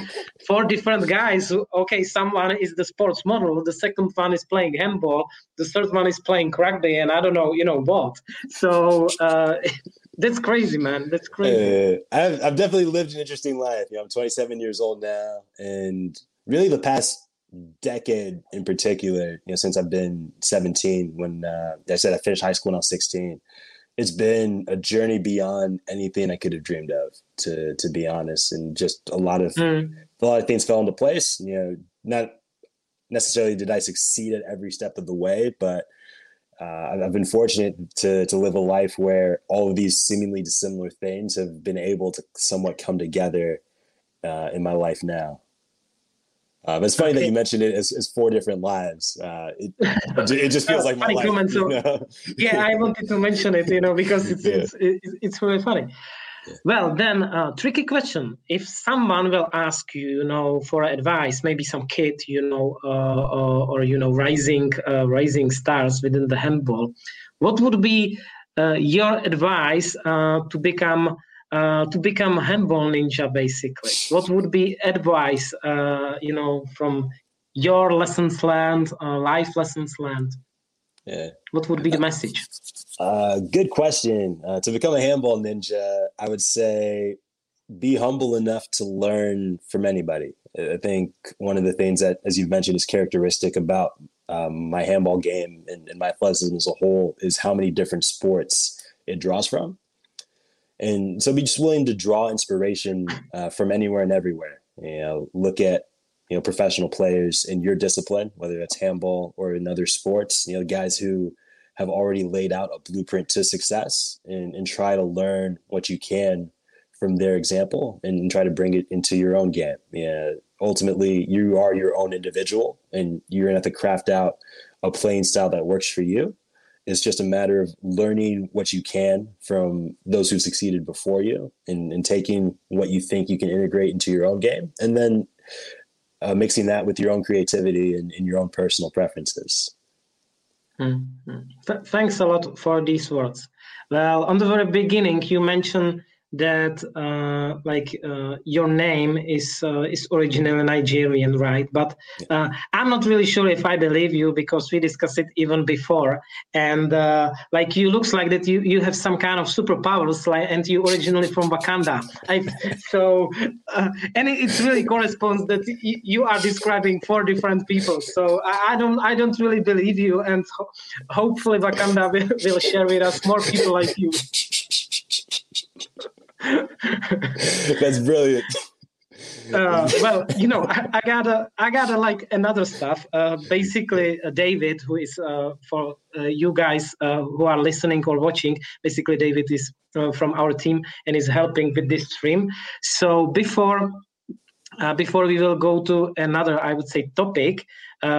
four different guys okay someone is the sports model the second one is playing handball the third one is playing rugby and i don't know you know what. So uh, that's crazy man. That's crazy. Uh, I've, I've definitely lived an interesting life. You know i'm 27 years old now and really the past decade in particular you know since i've been 17 when uh, i said i finished high school when i was 16 it's been a journey beyond anything I could have dreamed of, to to be honest, and just a lot of mm. a lot of things fell into place. You know, not necessarily did I succeed at every step of the way, but uh, I've been fortunate to to live a life where all of these seemingly dissimilar things have been able to somewhat come together uh, in my life now. Uh, but it's funny okay. that you mentioned it as, as four different lives. Uh, it, it just feels like my life. Comment, so, you know? yeah, I wanted to mention it, you know, because it's yeah. it's, it's, it's, really funny. Yeah. Well, then, uh, tricky question. If someone will ask you, you know, for advice, maybe some kid, you know, uh, or, or, you know, rising uh, rising stars within the handball, what would be uh, your advice to become uh, to become a handball ninja basically. What would be advice uh, you know from your lessons learned uh, life lessons learned? Yeah. What would be the message? Uh, good question. Uh, to become a handball ninja i would say be humble enough to learn from anybody. I think one of the things that as you've mentioned is characteristic about um, my handball game and, and my athleticism as a whole is how many different sports it draws from and so be just willing to draw inspiration uh, from anywhere and everywhere. You know, look at you know professional players in your discipline, whether that's handball or in other sports. You know, guys who have already laid out a blueprint to success, and, and try to learn what you can from their example, and, try to bring it into your own game. Yeah, ultimately, you are your own individual, and you're gonna have to craft out a playing style that works for you it's just a matter of learning what you can from those who succeeded before you and, and taking what you think you can integrate into your own game. And then uh, mixing that with your own creativity and, and your own personal preferences. Mm-hmm. Th- thanks a lot for these words. Well, on the very beginning, you mentioned that uh, like uh, your name is uh, is originally Nigerian, right? But uh, I'm not really sure if I believe you because we discussed it even before, and uh, like you looks like that you you have some kind of superpowers, like and you originally from Wakanda. I, so uh, and it, it, really corresponds that y- you are describing four different people. So I, I don't I don't really believe you, and ho- hopefully Wakanda will, will share with us more people like you. That's brilliant. Uh, well, you know, I, I, gotta, I gotta like another stuff. Uh, basically, uh, David, who is uh, for uh, you guys uh, who are listening or watching, basically David is from our team and is helping with this stream. So before, before we will go to another, I would say topic,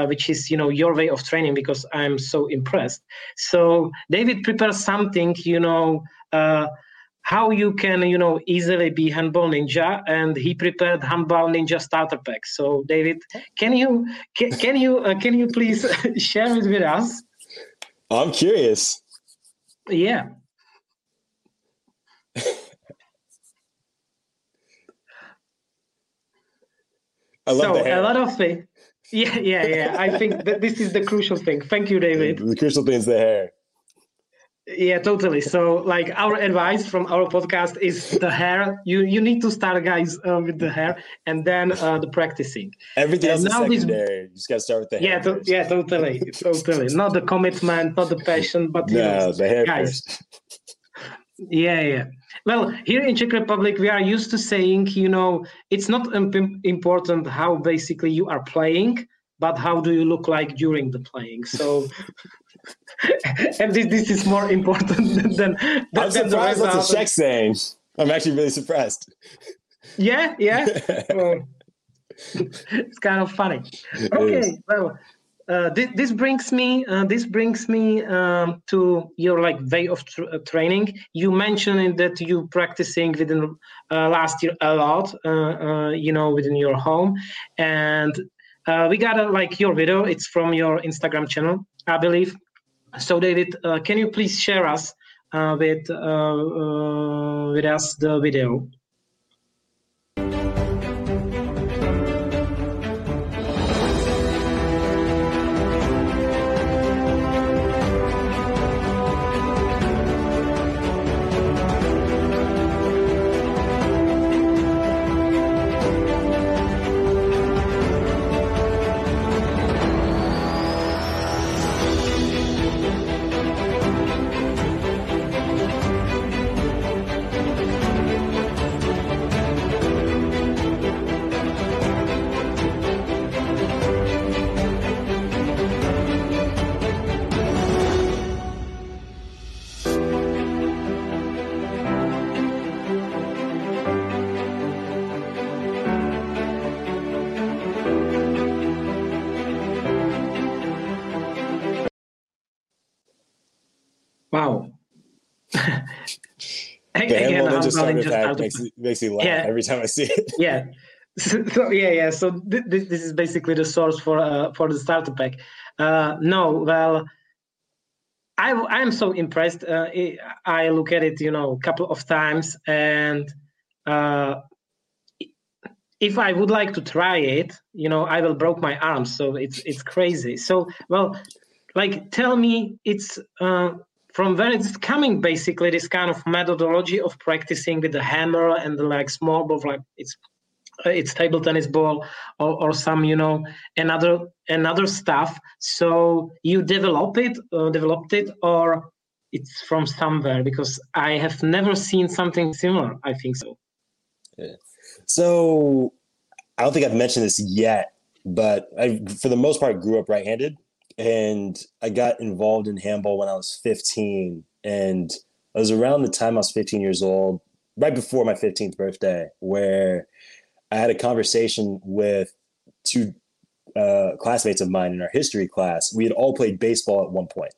which is you know your way of training, because I'm so impressed. So David prepares something, you know how you can you know easily be handball ninja and he prepared handball ninja starter pack. So david can you can, can you uh, can you please share it with us i'm curious. Yeah. I love so a lot of things yeah yeah yeah. I think that this is the crucial thing. Thank you david. The crucial thing is the hair yeah, totally. So, like our advice from our podcast is the hair. You you need to start, guys, uh, with the hair, and then uh, the practicing. Everything else is secondary. This, you just got to start with the yeah, hair. To, yeah, totally, totally. Not the commitment, not the passion, but no, know, the hair guys. Yeah, yeah. Well, here in Czech Republic, we are used to saying, you know, it's not imp- important how basically you are playing, but how do you look like during the playing. So and this, this is more important than. than I'm surprised what the Czech saying. I'm actually really surprised. Yeah, yeah. it's kind of funny. Okay, well, uh, this, this, brings me uh, this brings me um, to your like way of tr- uh, training. You mentioned that you practicing within uh, last year a lot, uh, uh, you know, within your home, and we got a, like your video. It's from your Instagram channel, I believe. So, David, uh, can you please share us uh, with uh, with us the video? Wow. the Again, Ninja Starter Pack makes, makes me laugh yeah. every time I see it. yeah. So, so, yeah, yeah. So th- th- this is basically the source for uh, for the starter pack. Uh, no, well, I I am so impressed. Uh, I look at it, you know, a couple of times, and uh, if I would like to try it, you know, I will broke my arms. So it's it's crazy. So well, like tell me, it's uh, from where it's coming basically this kind of methodology of practicing with the hammer and the like small ball like it's it's table tennis ball or, or some you know another another stuff. So you develop it uh, developed it or it's from somewhere because i have never seen something similar i think so. Yeah. so i don't think i've mentioned this yet but i for the most part grew up right-handed and I got involved in handball when I was 15. And it was around the time I was 15 years old, right before my 15th birthday, where I had a conversation with two uh, classmates of mine in our history class. We had all played baseball at one point.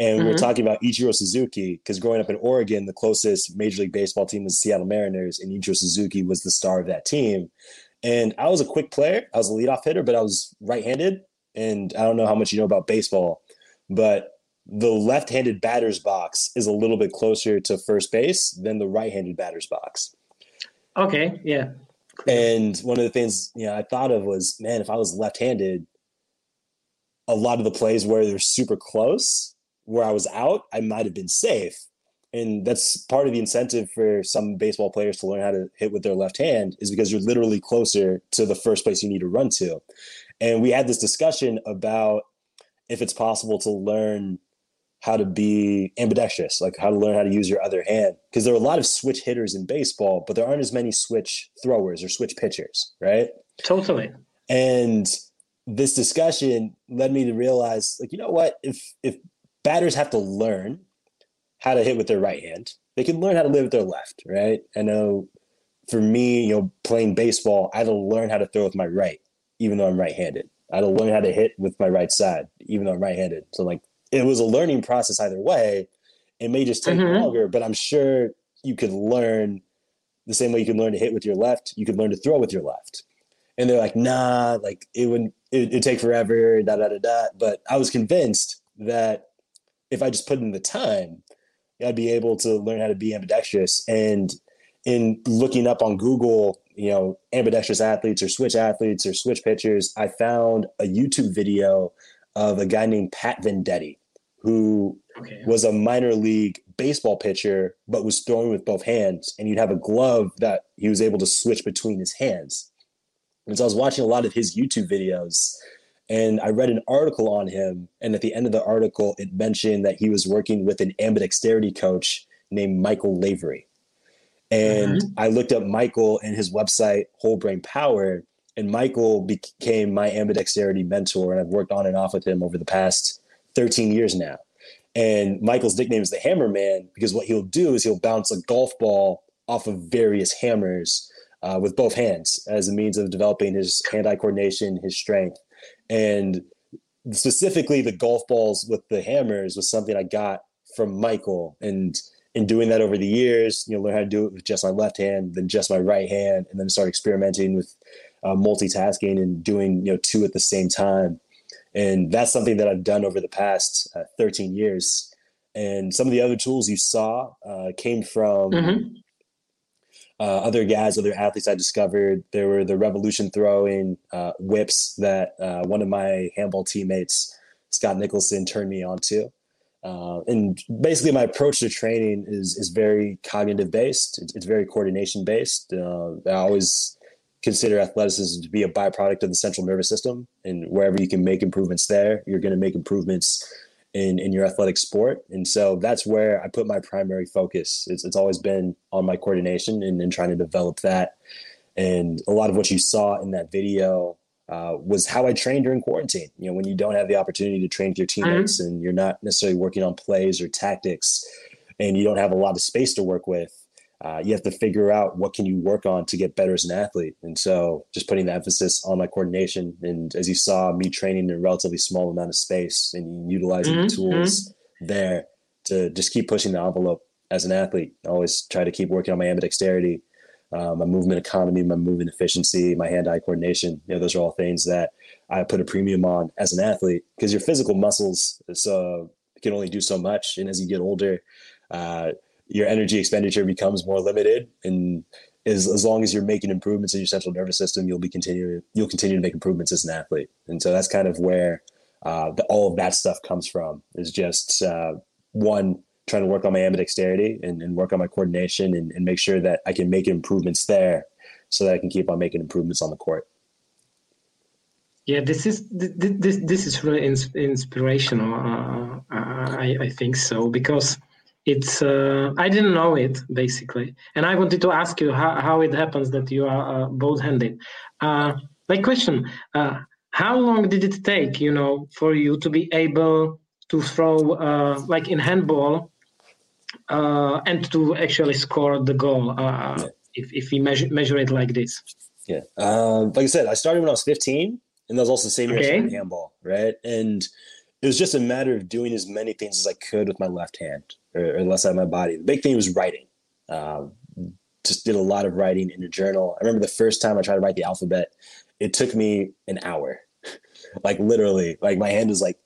And mm-hmm. we were mm-hmm. talking about Ichiro Suzuki because growing up in Oregon, the closest Major League Baseball team was the Seattle Mariners, and Ichiro Suzuki was the star of that team. And I was a quick player. I was a leadoff hitter, but I was right-handed. And I don't know how much you know about baseball, but the left-handed batter's box is a little bit closer to first base than the right-handed batter's box. Okay, yeah. And one of the things you know I thought of was, man, if I was left-handed, a lot of the plays where they're super close, where I was out, I might have been safe. And that's part of the incentive for some baseball players to learn how to hit with their left hand is because you're literally closer to the first place you need to run to. And we had this discussion about if it's possible to learn how to be ambidextrous, like how to learn how to use your other hand. Because there are a lot of switch hitters in baseball, but there aren't as many switch throwers or switch pitchers, right? Totally. And this discussion led me to realize, like, you know what? If if batters have to learn how to hit with their right hand, they can learn how to live with their left, right? I know for me, you know, playing baseball, I had to learn how to throw with my right, even though I'm right-handed. I had to learn how to hit with my right side, even though I'm right-handed. So like it was a learning process either way. It may just take mm-hmm. longer, but I'm sure you could learn the same way you can learn to hit with your left, you could learn to throw with your left. And they're like, nah, like it would it, would take forever, da da da da. But I was convinced that if I just put in the time, I'd be able to learn how to be ambidextrous. And in looking up on Google, you know, ambidextrous athletes or switch athletes or switch pitchers, I found a YouTube video of a guy named Pat Venditte, who okay. was a minor league baseball pitcher, but was throwing with both hands. And you'd have a glove that he was able to switch between his hands. And so I was watching a lot of his YouTube videos and I read an article on him. And at the end of the article, it mentioned that he was working with an ambidexterity coach named Michael Lavery. And mm-hmm. I looked up Michael and his website, Whole Brain Power, and Michael became my ambidexterity mentor, and I've worked on and off with him over the past 13 years now. And Michael's nickname is the Hammer Man because what he'll do is he'll bounce a golf ball off of various hammers uh, with both hands as a means of developing his hand-eye coordination, his strength, and specifically the golf balls with the hammers was something I got from Michael. And in doing that over the years, you know, learn how to do it with just my left hand, then just my right hand, and then start experimenting with uh, multitasking and doing you know two at the same time. And that's something that i've done over the past uh, 13 years. And some of the other tools you saw uh, came from mm-hmm. Uh, other guys other athletes i discovered. There were the revolution throwing uh, whips that uh, one of my handball teammates scott nicholson turned me on to and basically my approach to training is is very cognitive based it's, it's very coordination based uh, i always consider athleticism to be a byproduct of the central nervous system. And wherever you can make improvements there, you're going to make improvements in, in your athletic sport. And so that's where I put my primary focus. It's, it's always been on my coordination and, and trying to develop that. And a lot of what you saw in that video uh, was how I trained during quarantine. You know, when you don't have the opportunity to train with your teammates mm-hmm. and you're not necessarily working on plays or tactics and you don't have a lot of space to work with, uh, you have to figure out what can you work on to get better as an athlete and so just putting the emphasis on my coordination and as you saw me training in a relatively small amount of space and utilizing mm-hmm. the tools mm-hmm. there to just keep pushing the envelope as an athlete I always try to keep working on my ambidexterity uh, my movement economy my movement efficiency my hand-eye coordination you know those are all things that i put a premium on as an athlete because your physical muscles so can only do so much and as you get older uh, your energy expenditure becomes more limited and as, as long as you're making improvements in your central nervous system you'll be continuing you'll continue to make improvements as an athlete. And so that's kind of where uh, the, all of that stuff comes from is just uh, one trying to work on my ambidexterity and, and work on my coordination and, and make sure that i can make improvements there so that i can keep on making improvements on the court yeah this is this this is really inspirational uh, I, I think so because it's uh, I didn't know it basically, and I wanted to ask you how, how it happens that you are uh, both-handed. Uh, my question: uh, How long did it take, you know, for you to be able to throw uh, like in handball uh, and to actually score the goal? if if we measure measure it like this. Yeah, um, like I said, I started when I was 15, and that was also the same year okay. as handball, right? And it was just a matter of doing as many things as I could with my left hand or, or the left side of my body. The big thing was writing. Um, just did a lot of writing in a journal. I remember the first time I tried to write the alphabet, it took me an hour, like literally, like my hand was like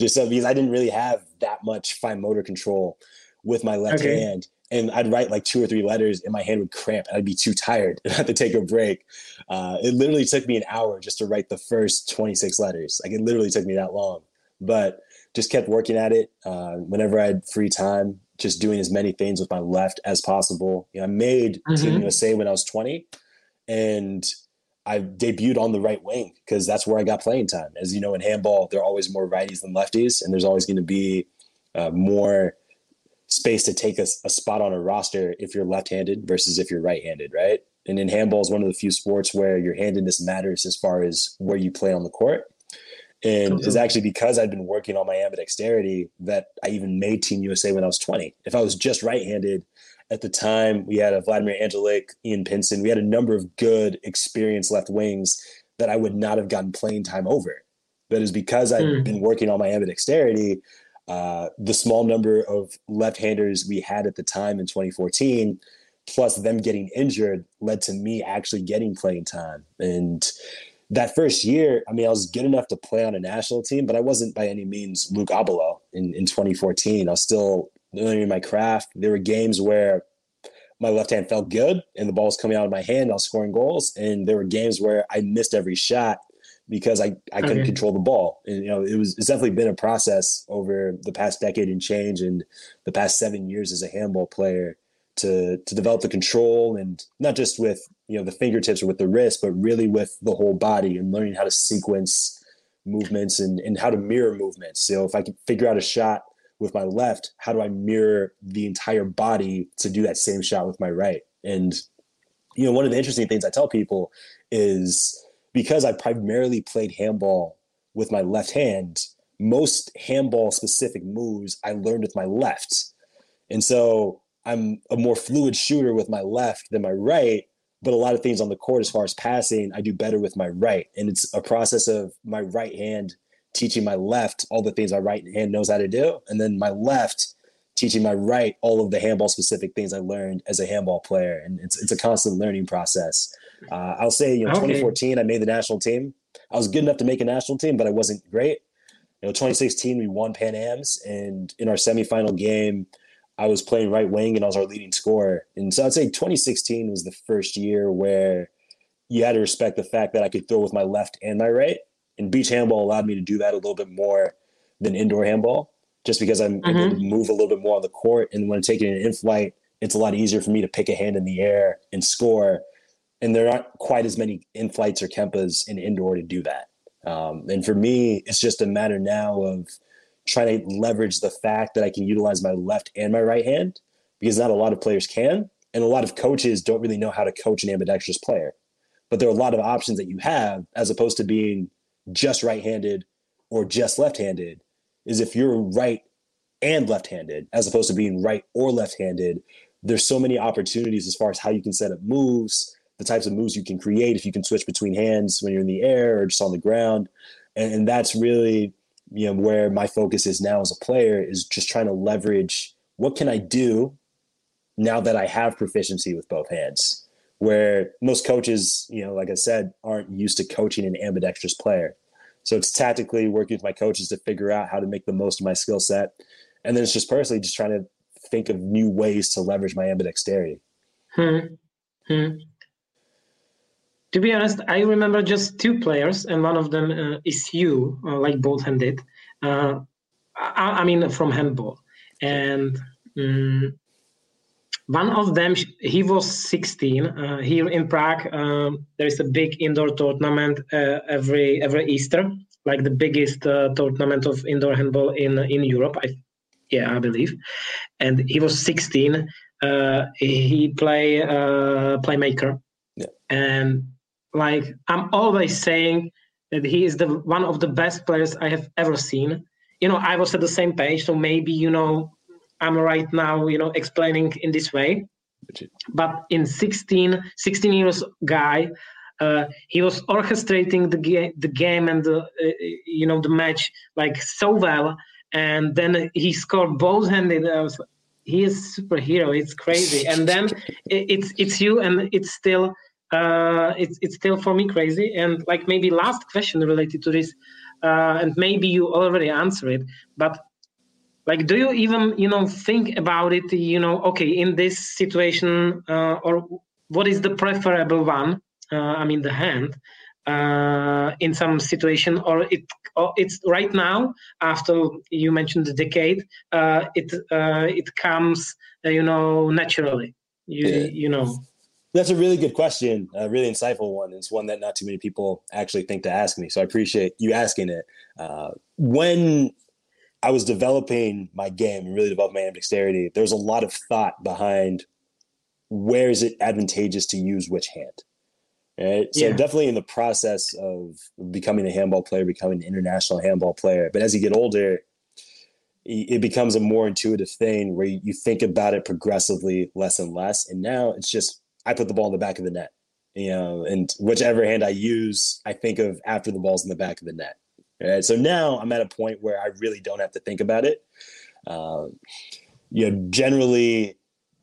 just so because I didn't really have that much fine motor control with my left okay. hand. And I'd write like two or three letters and my hand would cramp and I'd be too tired and I had to take a break. Uh, it literally took me an hour just to write the first 26 letters. Like it literally took me that long, but just kept working at it. Uh, whenever I had free time, just doing as many things with my left as possible. You know, I made mm-hmm. Team USA when I was 20 and I debuted on the right wing because that's where I got playing time. As you know, in handball, there are always more righties than lefties, and there's always going to be uh, more space to take a, a, spot on a roster if you're left-handed versus if you're right-handed, right? And in handball is one of the few sports where your handedness matters as far as where you play on the court. And mm-hmm. it's actually because I'd been working on my ambidexterity that I even made Team USA when I was 20. If I was just right-handed, at the time we had a Vladimir Angelik, Ian Pinson. We had a number of good, experienced left wings that I would not have gotten playing time over. But it's because I've mm. been working on my ambidexterity. Uh, the small number of left-handers we had at the time in 2014, plus them getting injured, led to me actually getting playing time. And that first year, I mean, I was good enough to play on a national team, but I wasn't by any means Luc Abalo in, in 2014. I was still learning my craft. There were games where my left hand felt good and the ball was coming out of my hand. I was scoring goals. And there were games where I missed every shot because I, I couldn't okay. control the ball. And, you know, it was, it's definitely been a process over the past decade and change and the past seven years as a handball player to, to develop the control and not just with, you know, the fingertips or with the wrist, but really with the whole body and learning how to sequence movements and, and how to mirror movements. So if I could figure out a shot with my left, how do I mirror the entire body to do that same shot with my right? And you know, one of the interesting things I tell people is because I primarily played handball with my left hand, most handball specific moves I learned with my left. And so I'm a more fluid shooter with my left than my right, but a lot of things on the court as far as passing, I do better with my right. And it's a process of my right hand teaching my left all the things my right hand knows how to do, and then my left teaching my right all of the handball specific things I learned as a handball player, and it's it's a constant learning process. Uh, I'll say, you know, okay. 2014 I made the national team. I was good enough to make a national team, but I wasn't great. You know, 2016 we won Pan Am's, and in our semifinal game, I was playing right wing and I was our leading scorer. And so I'd say 2016 was the first year where you had to respect the fact that I could throw with my left and my right and beach handball allowed me to do that a little bit more than indoor handball, just because I'm mm-hmm. able to move a little bit more on the court. And when I'm taking an in flight, it's a lot easier for me to pick a hand in the air and score. And there aren't quite as many in flights or kempas in indoor to do that. Um, and for me, it's just a matter now of trying to leverage the fact that I can utilize my left and my right hand because not a lot of players can. And a lot of coaches don't really know how to coach an ambidextrous player. But there are a lot of options that you have as opposed to being just right-handed or just left-handed is if you're right and left-handed as opposed to being right or left-handed there's so many opportunities as far as how you can set up moves the types of moves you can create if you can switch between hands when you're in the air or just on the ground and, and that's really you know where my focus is now as a player is just trying to leverage what can i do now that i have proficiency with both hands where most coaches, you know, like I said, aren't used to coaching an ambidextrous player. So it's tactically working with my coaches to figure out how to make the most of my skill set. And then it's just personally just trying to think of new ways to leverage my ambidexterity. Hmm. Hmm. To be honest, I remember just two players, and one of them uh, is you, uh, like both handed. Uh, I, I, mean, from handball. And um, one of them, he was 16. Uh, here in Prague, um, there is a big indoor tournament uh, every every Easter, like the biggest uh, tournament of indoor handball in in Europe. I, yeah, I believe. And he was 16. Uh, he play uh, playmaker, yeah. and like I'm always saying that he is the one of the best players I have ever seen. You know, I was at the same page, so maybe you know I'm right now, you know, explaining in this way. But in 16, 16 years guy, uh, he was orchestrating the, ga- the game and the, uh, you know, the match like so well. And then he scored both handed. he is superhero. It's crazy, and then it's it's you, and it's still uh, it's it's still for me crazy. And like maybe last question related to this, uh, and maybe you already answer it, but like do you even you know think about it you know okay in this situation uh, or what is the preferable one uh, i mean the hand uh, in some situation or it or it's right now after you mentioned the decade uh, it uh, it comes uh, you know naturally. You yeah. you know. That's a really good question a really insightful one it's one that not too many people actually think to ask me so i appreciate you asking it. When I was developing my game and really developing my dexterity, there's a lot of thought behind where is it advantageous to use which hand. Right? So yeah. definitely in the process of becoming a handball player, becoming an international handball player. But as you get older, it becomes a more intuitive thing where you think about it progressively less and less. And now it's just I put the ball in the back of the net. You know, and whichever hand I use, I think of after the ball's in the back of the net. Right? So now I'm at a point where I really don't have to think about it. Um, you know, generally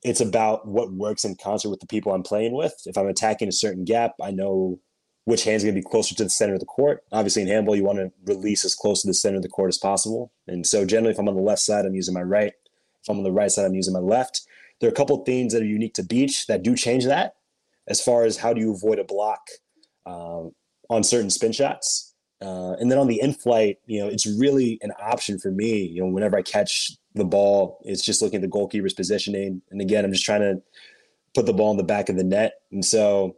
it's about what works in concert with the people I'm playing with. If I'm attacking a certain gap, I know which hand's going to be closer to the center of the court. Obviously, in handball, you want to release as close to the center of the court as possible. And so, generally, if I'm on the left side, I'm using my right. If I'm on the right side, I'm using my left. There are a couple things that are unique to beach that do change that, as far as how do you avoid a block um, on certain spin shots. Uh, and then on the in flight, you know, it's really an option for me. You know, whenever I catch the ball, it's just looking at the goalkeeper's positioning. And again, I'm just trying to put the ball in the back of the net. And so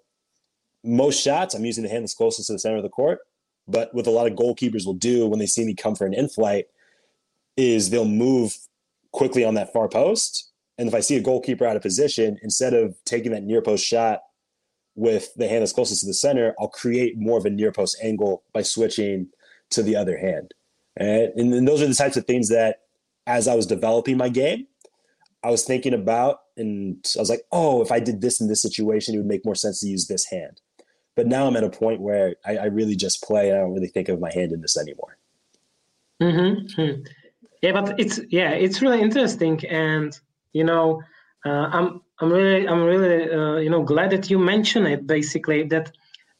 most shots, I'm using the hand that's closest to the center of the court. But what a lot of goalkeepers will do when they see me come for an in flight is they'll move quickly on that far post. And if I see a goalkeeper out of position, instead of taking that near post shot with the hand that's closest to the center, I'll create more of a near post angle by switching to the other hand. And, and those are the types of things that, as I was developing my game, I was thinking about, and I was like, oh, if I did this in this situation, it would make more sense to use this hand. But now I'm at a point where I, I really just play. I don't really think of my hand in this anymore. Mm-hmm. Yeah, but it's yeah, it's really interesting, and you know, uh, I'm I'm really I'm really uh, you know glad that you mention it. Basically, that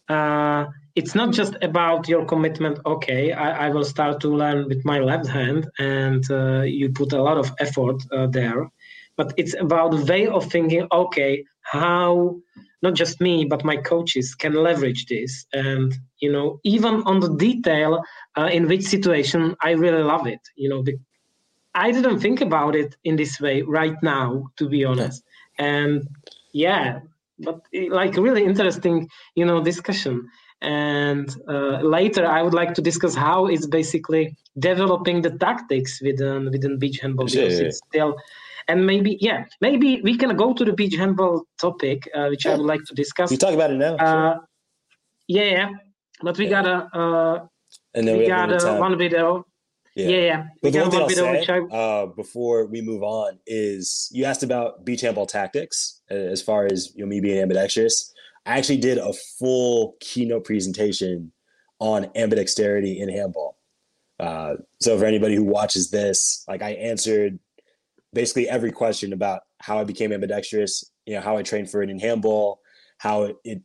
uh, it's not just about your commitment. Okay, I, I, will start to learn with my left hand, and uh, you put a lot of effort uh, there. But it's about the way of thinking. Okay, how not just me but my coaches can leverage this, and you know even on the detail in which situation I really love it. You know, I didn't think about it in this way right now, to be honest. And yeah, but like really interesting, you know, discussion. And uh, later, I would like to discuss how it's basically developing the tactics within within beach handball because it's still. And maybe, yeah, maybe we can go to the beach handball topic, uh, which yeah. I would like to discuss. We talk about it now. Uh, sure. Yeah, yeah, but we yeah. got a. Uh, and then we, we got a, one video yeah, yeah. yeah. But the one thing I'll say uh, before we move on is you asked about beach handball tactics uh, as far as you know, me being ambidextrous. I actually did a full keynote presentation on ambidexterity in handball. Uh, so for anybody who watches this, like I answered basically every question about how I became ambidextrous, you know, how I trained for it in handball, how it, it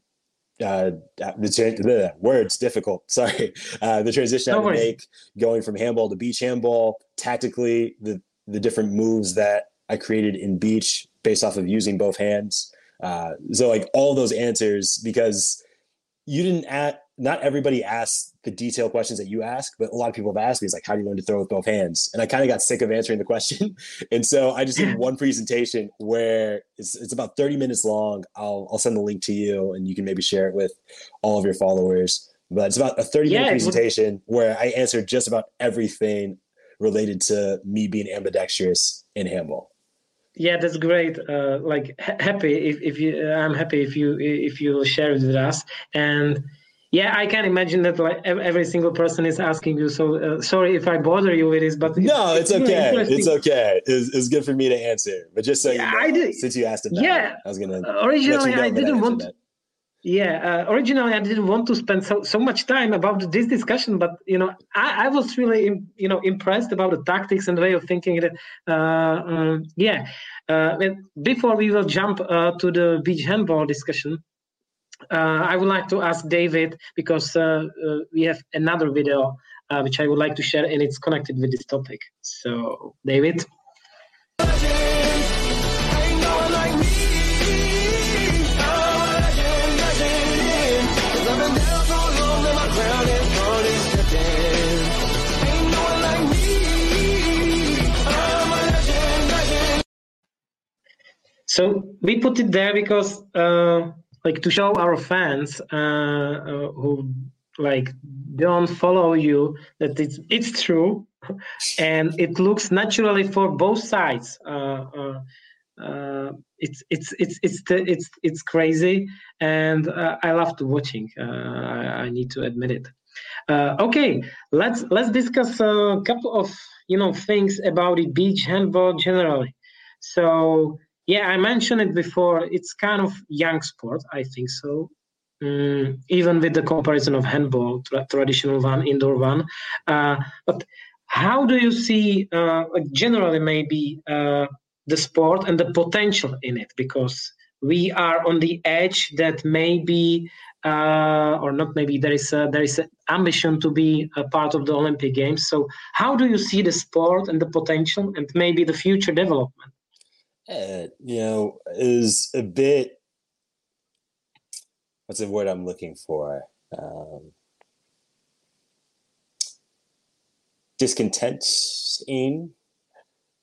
uh, the, the words difficult. Sorry, uh, the transition I had to make going from handball to beach handball. Tactically, the the different moves that I created in beach based off of using both hands. Uh, so like all those answers because you didn't at not everybody asks the detailed questions that you ask, but a lot of people have asked me, it's like, how do you learn to throw with both hands? And I kind of got sick of answering the question. and so I just did one presentation where it's, it's about 30 minutes long. I'll, I'll send the link to you and you can maybe share it with all of your followers. But it's about a 30 minute yeah, presentation where I answered just about everything related to me being ambidextrous in handball yeah that's great uh, like happy if, if you i'm happy if you if you share it with us and yeah i can imagine that like every single person is asking you so uh, sorry if i bother you with this but it's, no it's, it's okay it's okay it's, it's, good for me to answer but just so yeah, you know, I did. since you asked about yeah it, i was gonna originally you know i didn't I want yeah, uh, originally I didn't want to spend so, so much time about this discussion, but you know, I, I was really you know impressed about the tactics and way of thinking. That uh, um, yeah. Uh, before we will jump uh, to the beach handball discussion, uh, I would like to ask David because uh, we have another video which I would like to share, and it's connected with this topic. So, David. So we put it there because, uh, like, to show our fans uh, uh, who like don't follow you that it's it's true, and it looks naturally for both sides. Uh, uh, uh, it's it's it's it's it's it's crazy, and I loved watching. I, I, need to admit it. okay, let's let's discuss a couple of you know things about the beach handball generally. So yeah, I mentioned it before. It's kind of young sport, I think so. Mm, even with the comparison of handball, tra- traditional one, indoor one. Uh, but how do you see, uh, generally, maybe uh, the sport and the potential in it? Because we are on the edge that maybe, uh, or not maybe, there is a, there is an ambition to be a part of the Olympic Games. So, how do you see the sport and the potential, and maybe the future development? Uh, you know, is a bit. What's the word I'm looking for? Um, discontenting.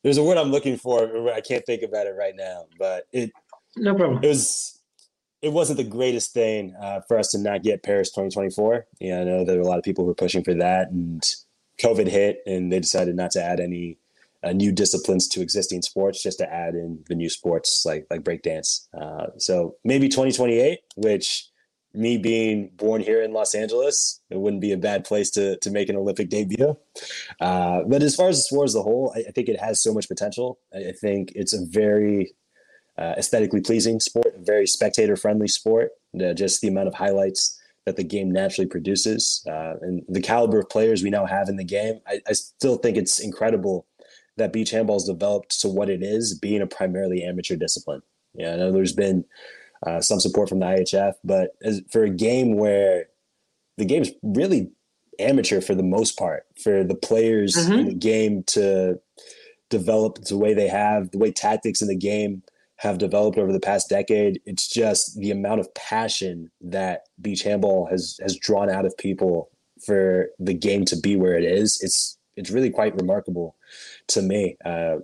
There's a word I'm looking for. I can't think about it right now, but it. No problem. It was. It wasn't the greatest thing uh, for us to not get Paris 2024. Yeah, I know there were a lot of people who were pushing for that, and COVID hit, and they decided not to add any uh, new disciplines to existing sports just to add in the new sports like like breakdance. Uh, so maybe 2028, which me being born here in Los Angeles, it wouldn't be a bad place to to make an Olympic debut. Uh, but as far as the sport as a whole, I, I, think it has so much potential. I, I think it's a very uh, aesthetically pleasing sport, very spectator friendly sport. Uh, just the amount of highlights that the game naturally produces uh, and the caliber of players we now have in the game, I, I still think it's incredible that beach handball has developed to what it is, being a primarily amateur discipline. Yeah, I know there's been uh, some support from the IHF, but as, for a game where the game's really amateur for the most part, for the players mm-hmm. in the game to develop the way they have, the way tactics in the game have developed over the past decade, it's just the amount of passion that beach handball has has drawn out of people for the game to be where it is. It's it's really quite remarkable to me. Uh,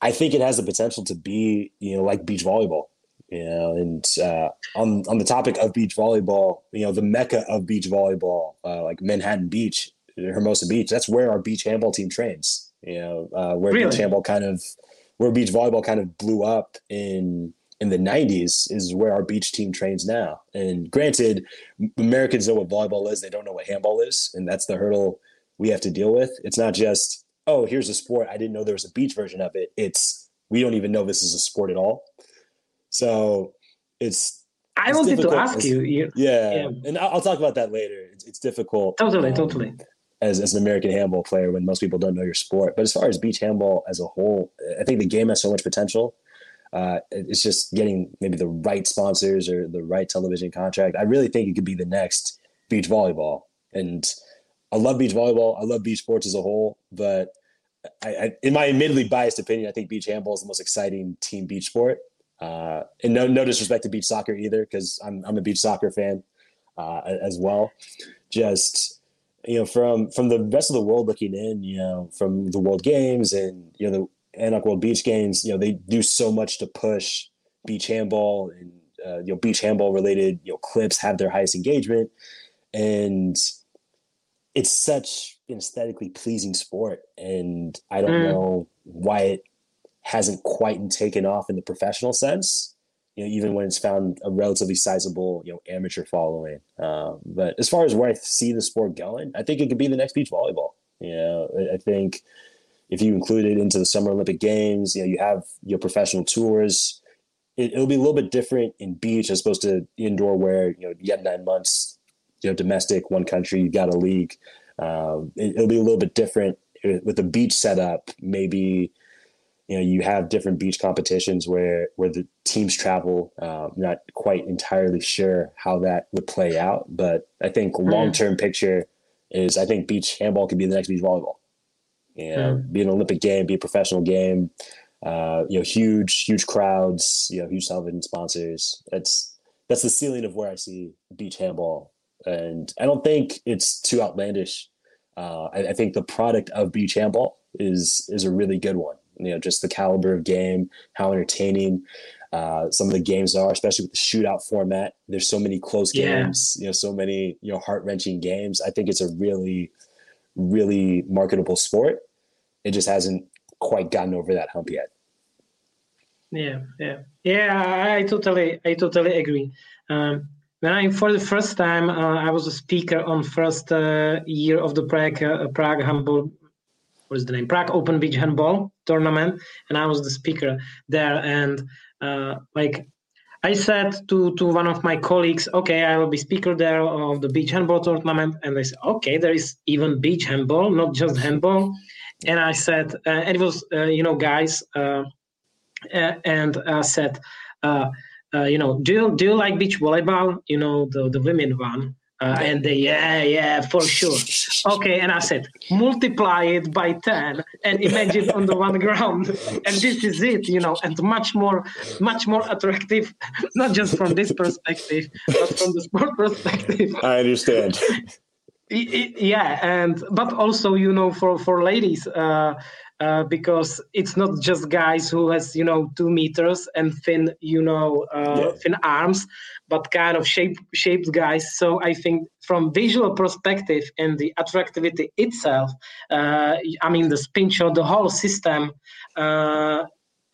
I think it has the potential to be, you know, like beach volleyball. You know, and uh, on on the topic of beach volleyball, you know, the mecca of beach volleyball, uh, like Manhattan Beach, Hermosa Beach, that's where our beach handball team trains. You know, uh, where really? beach handball kind of, where beach volleyball kind of blew up in in the 90s is where our beach team trains now. And granted, Americans know what volleyball is, they don't know what handball is, and that's the hurdle we have to deal with. It's not just oh, here's a sport. I didn't know there was a beach version of it. It's we don't even know this is a sport at all. So it's. I it's wanted to ask as, you, you yeah, yeah, and I'll talk about that later. It's, it's difficult. Totally, um, totally. As, as an American handball player, when most people don't know your sport, but as far as beach handball as a whole, I think the game has so much potential. Uh, it's just getting maybe the right sponsors or the right television contract. I really think it could be the next beach volleyball, and I love beach volleyball. I love beach sports as a whole, but I, I, in my admittedly biased opinion, I think beach handball is the most exciting team beach sport. Uh, and no, no disrespect to beach soccer either, because I'm, I'm a beach soccer fan uh, as well. Just you know, from from the rest of the world looking in, you know, from the World Games and you know the ANOC World Beach Games, you know, they do so much to push beach handball and uh, you know beach handball related you know clips have their highest engagement, and it's such an aesthetically pleasing sport, and I don't mm. know why it hasn't quite taken off in the professional sense. You know, even when it's found a relatively sizable, you know, amateur following. Um, but as far as where I see the sport going, I think it could be the next beach volleyball. You know, I think if you include it into the Summer Olympic Games, you know, you have your professional tours. it, will be a little bit different in beach as opposed to indoor, where you know you get nine months, you know, domestic, one country, you got a league. Um, it, will be a little bit different with the beach setup. Maybe you know you have different beach competitions where where the teams travel. Um, not quite entirely sure how that would play out, but I think mm. long term picture is I think beach handball could be the next beach volleyball. You know, mm. be an Olympic game, be a professional game. Uh, you know, huge, huge crowds. You know, huge television sponsors. That's that's the ceiling of where I see beach handball, and I don't think it's too outlandish. Uh, I, I think the product of beach handball is is a really good one. You know, just the caliber of game, how entertaining uh, some of the games are, especially with the shootout format. There's so many close yeah. games, you know, so many you know heart wrenching games. I think it's a really, really marketable sport. It just hasn't quite gotten over that hump yet. Yeah, yeah, yeah. I totally, I totally agree. Um, when I, for the first time, uh, I was a speaker on first uh, year of the Prague uh, Prague handball. What is the name? Prague Open Beach Handball tournament, and I was the speaker there. And uh, like I said to to one of my colleagues, okay, I will be speaker there of the beach handball tournament, and they said, okay, there is even beach handball, not just handball. And I said, uh, and it was, uh, you know, guys, uh, and I said, you know, do you, do you like beach volleyball? You know, the the women one. Uh, and they, yeah, yeah, for sure. Okay, and I said, multiply it by 10 and imagine on the one ground. And this is it, you know, and much more, much more attractive, not just from this perspective, but from the sport perspective. I understand. yeah, and, but also, you know, for, for ladies, uh, uh, because it's not just guys who has you know two meters and thin you know uh, yeah. thin arms but kind of shape shaped guys. So i think from visual perspective and the attractivity itself uh, i mean the spin shot the whole system uh,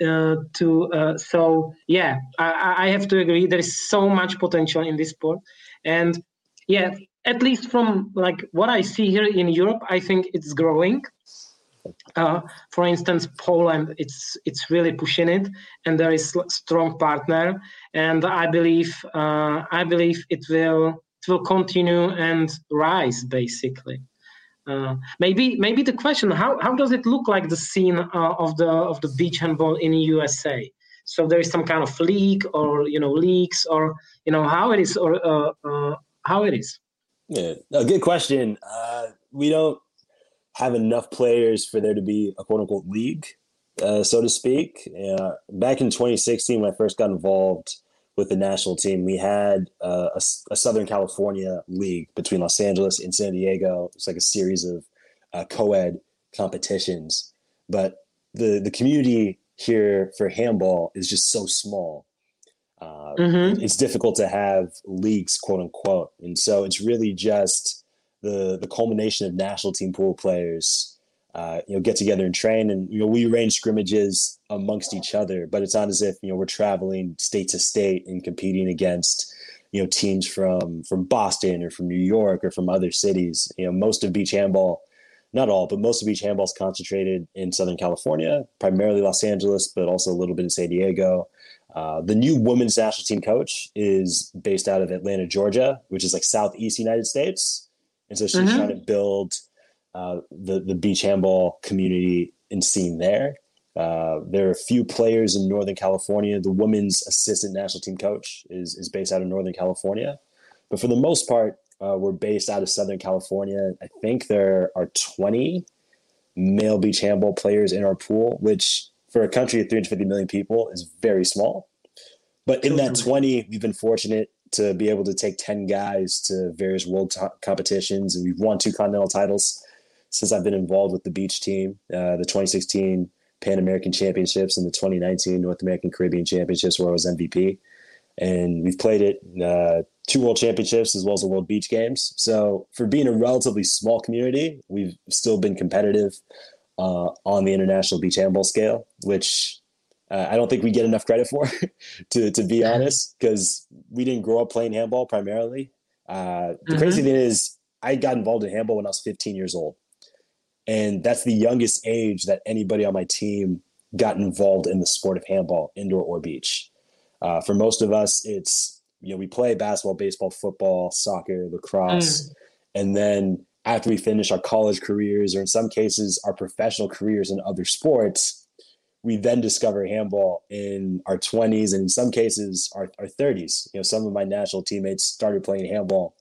uh, to so yeah I, I have to agree there is so much potential in this sport. And yeah at least from like what i see here in europe i think it's growing for instance, Poland, it's it's really pushing it, and there is strong partner, and I believe uh, I believe it will it will continue and rise basically. Uh, maybe maybe the question how, how does it look like the scene uh, of the of the beach handball in USA? So there is some kind of league or you know leaks or you know how it is or uh, uh, how it is. Yeah, good question. we don't have enough players for there to be a quote unquote league, uh, so to speak. Uh, back in 2016, when I first got involved with the national team, we had uh, a, a, Southern California league between Los Angeles and San Diego. It's like a series of uh, co-ed competitions, but the the community here for handball is just so small. Uh, mm-hmm. It's difficult to have leagues, quote unquote, and so it's really just the the culmination of national team pool players, uh, you know, get together and train, and you know, we arrange scrimmages amongst each other. But it's not as if you know we're traveling state to state and competing against you know teams from from Boston or from New York or from other cities. You know, most of beach handball, not all, but most of beach handball is concentrated in Southern California, primarily Los Angeles, but also a little bit in San Diego. Uh, the new women's national team coach is based out of Atlanta, Georgia, which is like southeast United States and so she's mm-hmm. trying to build uh, the the beach handball community and scene there. Uh, there are a few players in Northern California. The women's assistant national team coach is is based out of Northern California, but for the most part, uh, we're based out of Southern California. I think there are 20 male beach handball players in our pool, which for a country of 350 million people is very small. But in that 20, we've been fortunate to be able to take 10 guys to various world t- competitions. And we've won two continental titles since I've been involved with the beach team, uh, the 2016 Pan American Championships and the 2019 North American Caribbean Championships, where I was MVP. And we've played it uh, two world championships as well as the World Beach Games. So, for being a relatively small community, we've still been competitive uh, on the international beach handball scale, which uh, I don't think we get enough credit for, to to be honest, because we didn't grow up playing handball primarily. Uh, the mm-hmm. crazy thing is, I got involved in handball when I was 15 years old, and that's the youngest age that anybody on my team got involved in the sport of handball, indoor or beach. Uh, for most of us, it's you know we play basketball, baseball, football, soccer, lacrosse, mm. and then after we finish our college careers, or in some cases our professional careers in other sports, we then discover handball in our 20s and in some cases our, our 30s. You know, some of my national teammates started playing handball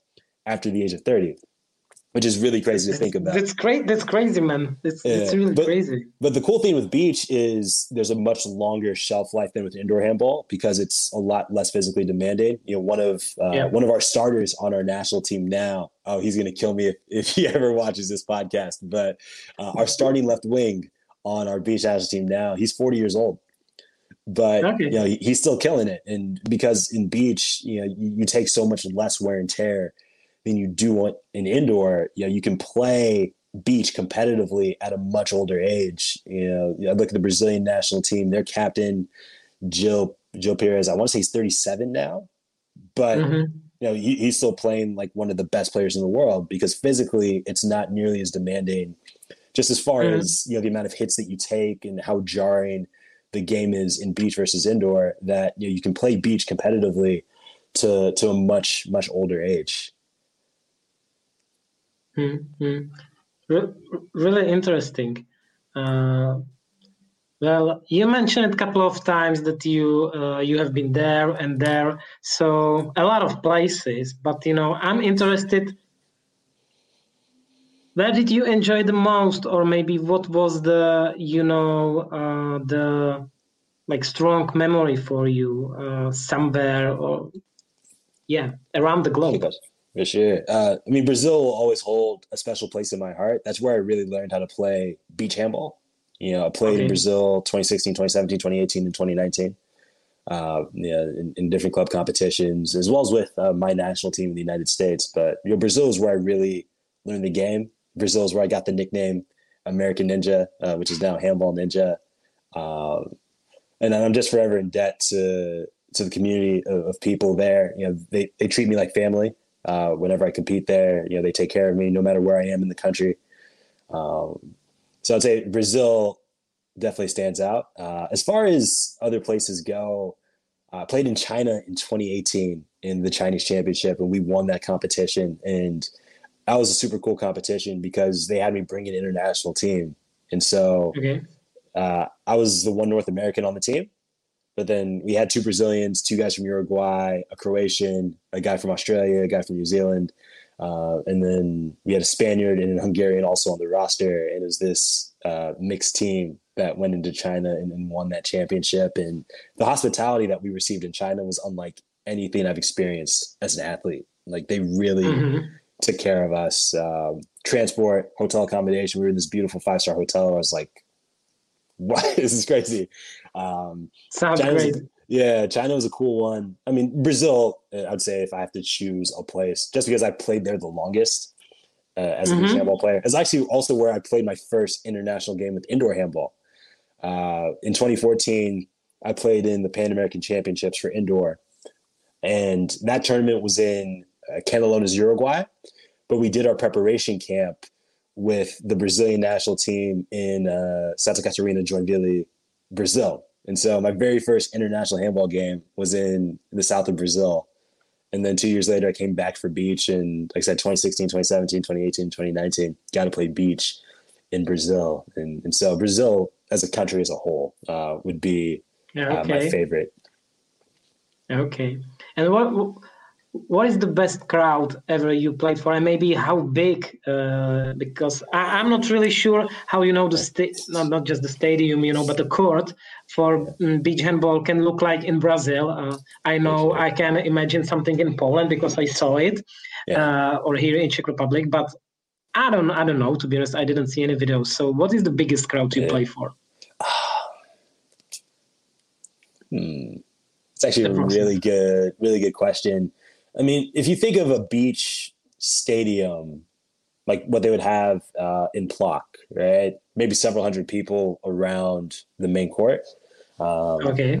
after the age of 30 which is really crazy to think about. That's great. That's crazy, man. It's, yeah. it's really but, crazy. But the cool thing with beach is there's a much longer shelf life than with indoor handball because it's a lot less physically demanding. You know, one of uh, yeah. one of our starters on our national team now. Oh, he's gonna kill me if, if he ever watches this podcast. But uh, our starting left wing on our beach national team now, he's 40 years old but okay. you know he's still killing it and because in beach you know you, you, take so much less wear and tear than you do in indoor. You know, you can play beach competitively at a much older age. You know, I look at the Brazilian national team. Their captain, Gil Gil Perez. I want to say he's 37 now, but mm-hmm. you know he, he's still playing like one of the best players in the world because physically it's not nearly as demanding. Just as far mm-hmm. as you know, the amount of hits that you take and how jarring the game is in beach versus indoor. That you know you can play beach competitively to to a much much older age. Mm-hmm. Re- really interesting. Uh, well, you mentioned a couple of times that you uh, you have been there and there, so a lot of places. But you know, I'm interested. Where did you enjoy the most, or maybe what was the you know uh, the like strong memory for you uh, somewhere or yeah around the globe? For sure. Uh, I mean, Brazil will always hold a special place in my heart. That's where I really learned how to play beach handball. You know, I played okay. in Brazil 2016, 2017, 2018, and 2019. Uh, yeah, in, in, different club competitions, as well as with uh, my national team in the United States. But you know, Brazil is where I really learned the game. Brazil is where I got the nickname American Ninja, uh, which is now Handball Ninja. Um, and I'm just forever in debt to to the community of, of people there. You know, they, they treat me like family. Uh, whenever I compete there, you know, they take care of me no matter where I am in the country. Um, so I'd say Brazil definitely stands out. Uh, as far as other places go, I played in China in 2018 in the Chinese Championship, and we won that competition. And that was a super cool competition because they had me bring an international team, and so okay. uh, I was the one North American on the team. But then we had two Brazilians, two guys from Uruguay, a Croatian, a guy from Australia, a guy from New Zealand. Uh, and then we had a Spaniard and a Hungarian also on the roster. And it was this uh, mixed team that went into China and, and, won that championship. And the hospitality that we received in China was unlike anything I've experienced as an athlete. Like they really mm-hmm. Took care of us. Um, transport, hotel accommodation. We were in this beautiful five star hotel. I was like, what? this is crazy. Um, Sounds China's great. A, yeah, China was a cool one. I mean, Brazil, uh, I'd say if I have to choose a place, just because I played there the longest uh, as mm-hmm. a handball player, is actually also where I played my first international game with indoor handball. Uh, in 2014, I played in the Pan American Championships for indoor, and that tournament was in Canelones, Uruguay. But we did our preparation camp with the Brazilian national team in uh, Santa Catarina, Joinville, Brazil. And so my very first international handball game was in the south of Brazil. And then two years later, I came back for beach. And like I said, 2016, 2017, 2018, 2019, got to play beach in Brazil. And, and so Brazil as a country as a whole uh, would be okay. uh, my favorite. Okay. And what what is the best crowd ever you played for? And maybe how big uh, because I, am not really sure how you know the sta- not, not just the stadium you know but the court for um, beach handball can look like in brazil. Uh, i know i can imagine something in poland because i saw it yeah. uh, or here in czech republic but i don't i don't know to be honest i didn't see any videos. So what is the biggest crowd you play for? Hmm. it's actually a really good really good question I mean, if you think of a beach stadium, like what they would have uh, in Plock, right? Maybe several hundred people around the main court. Um, okay.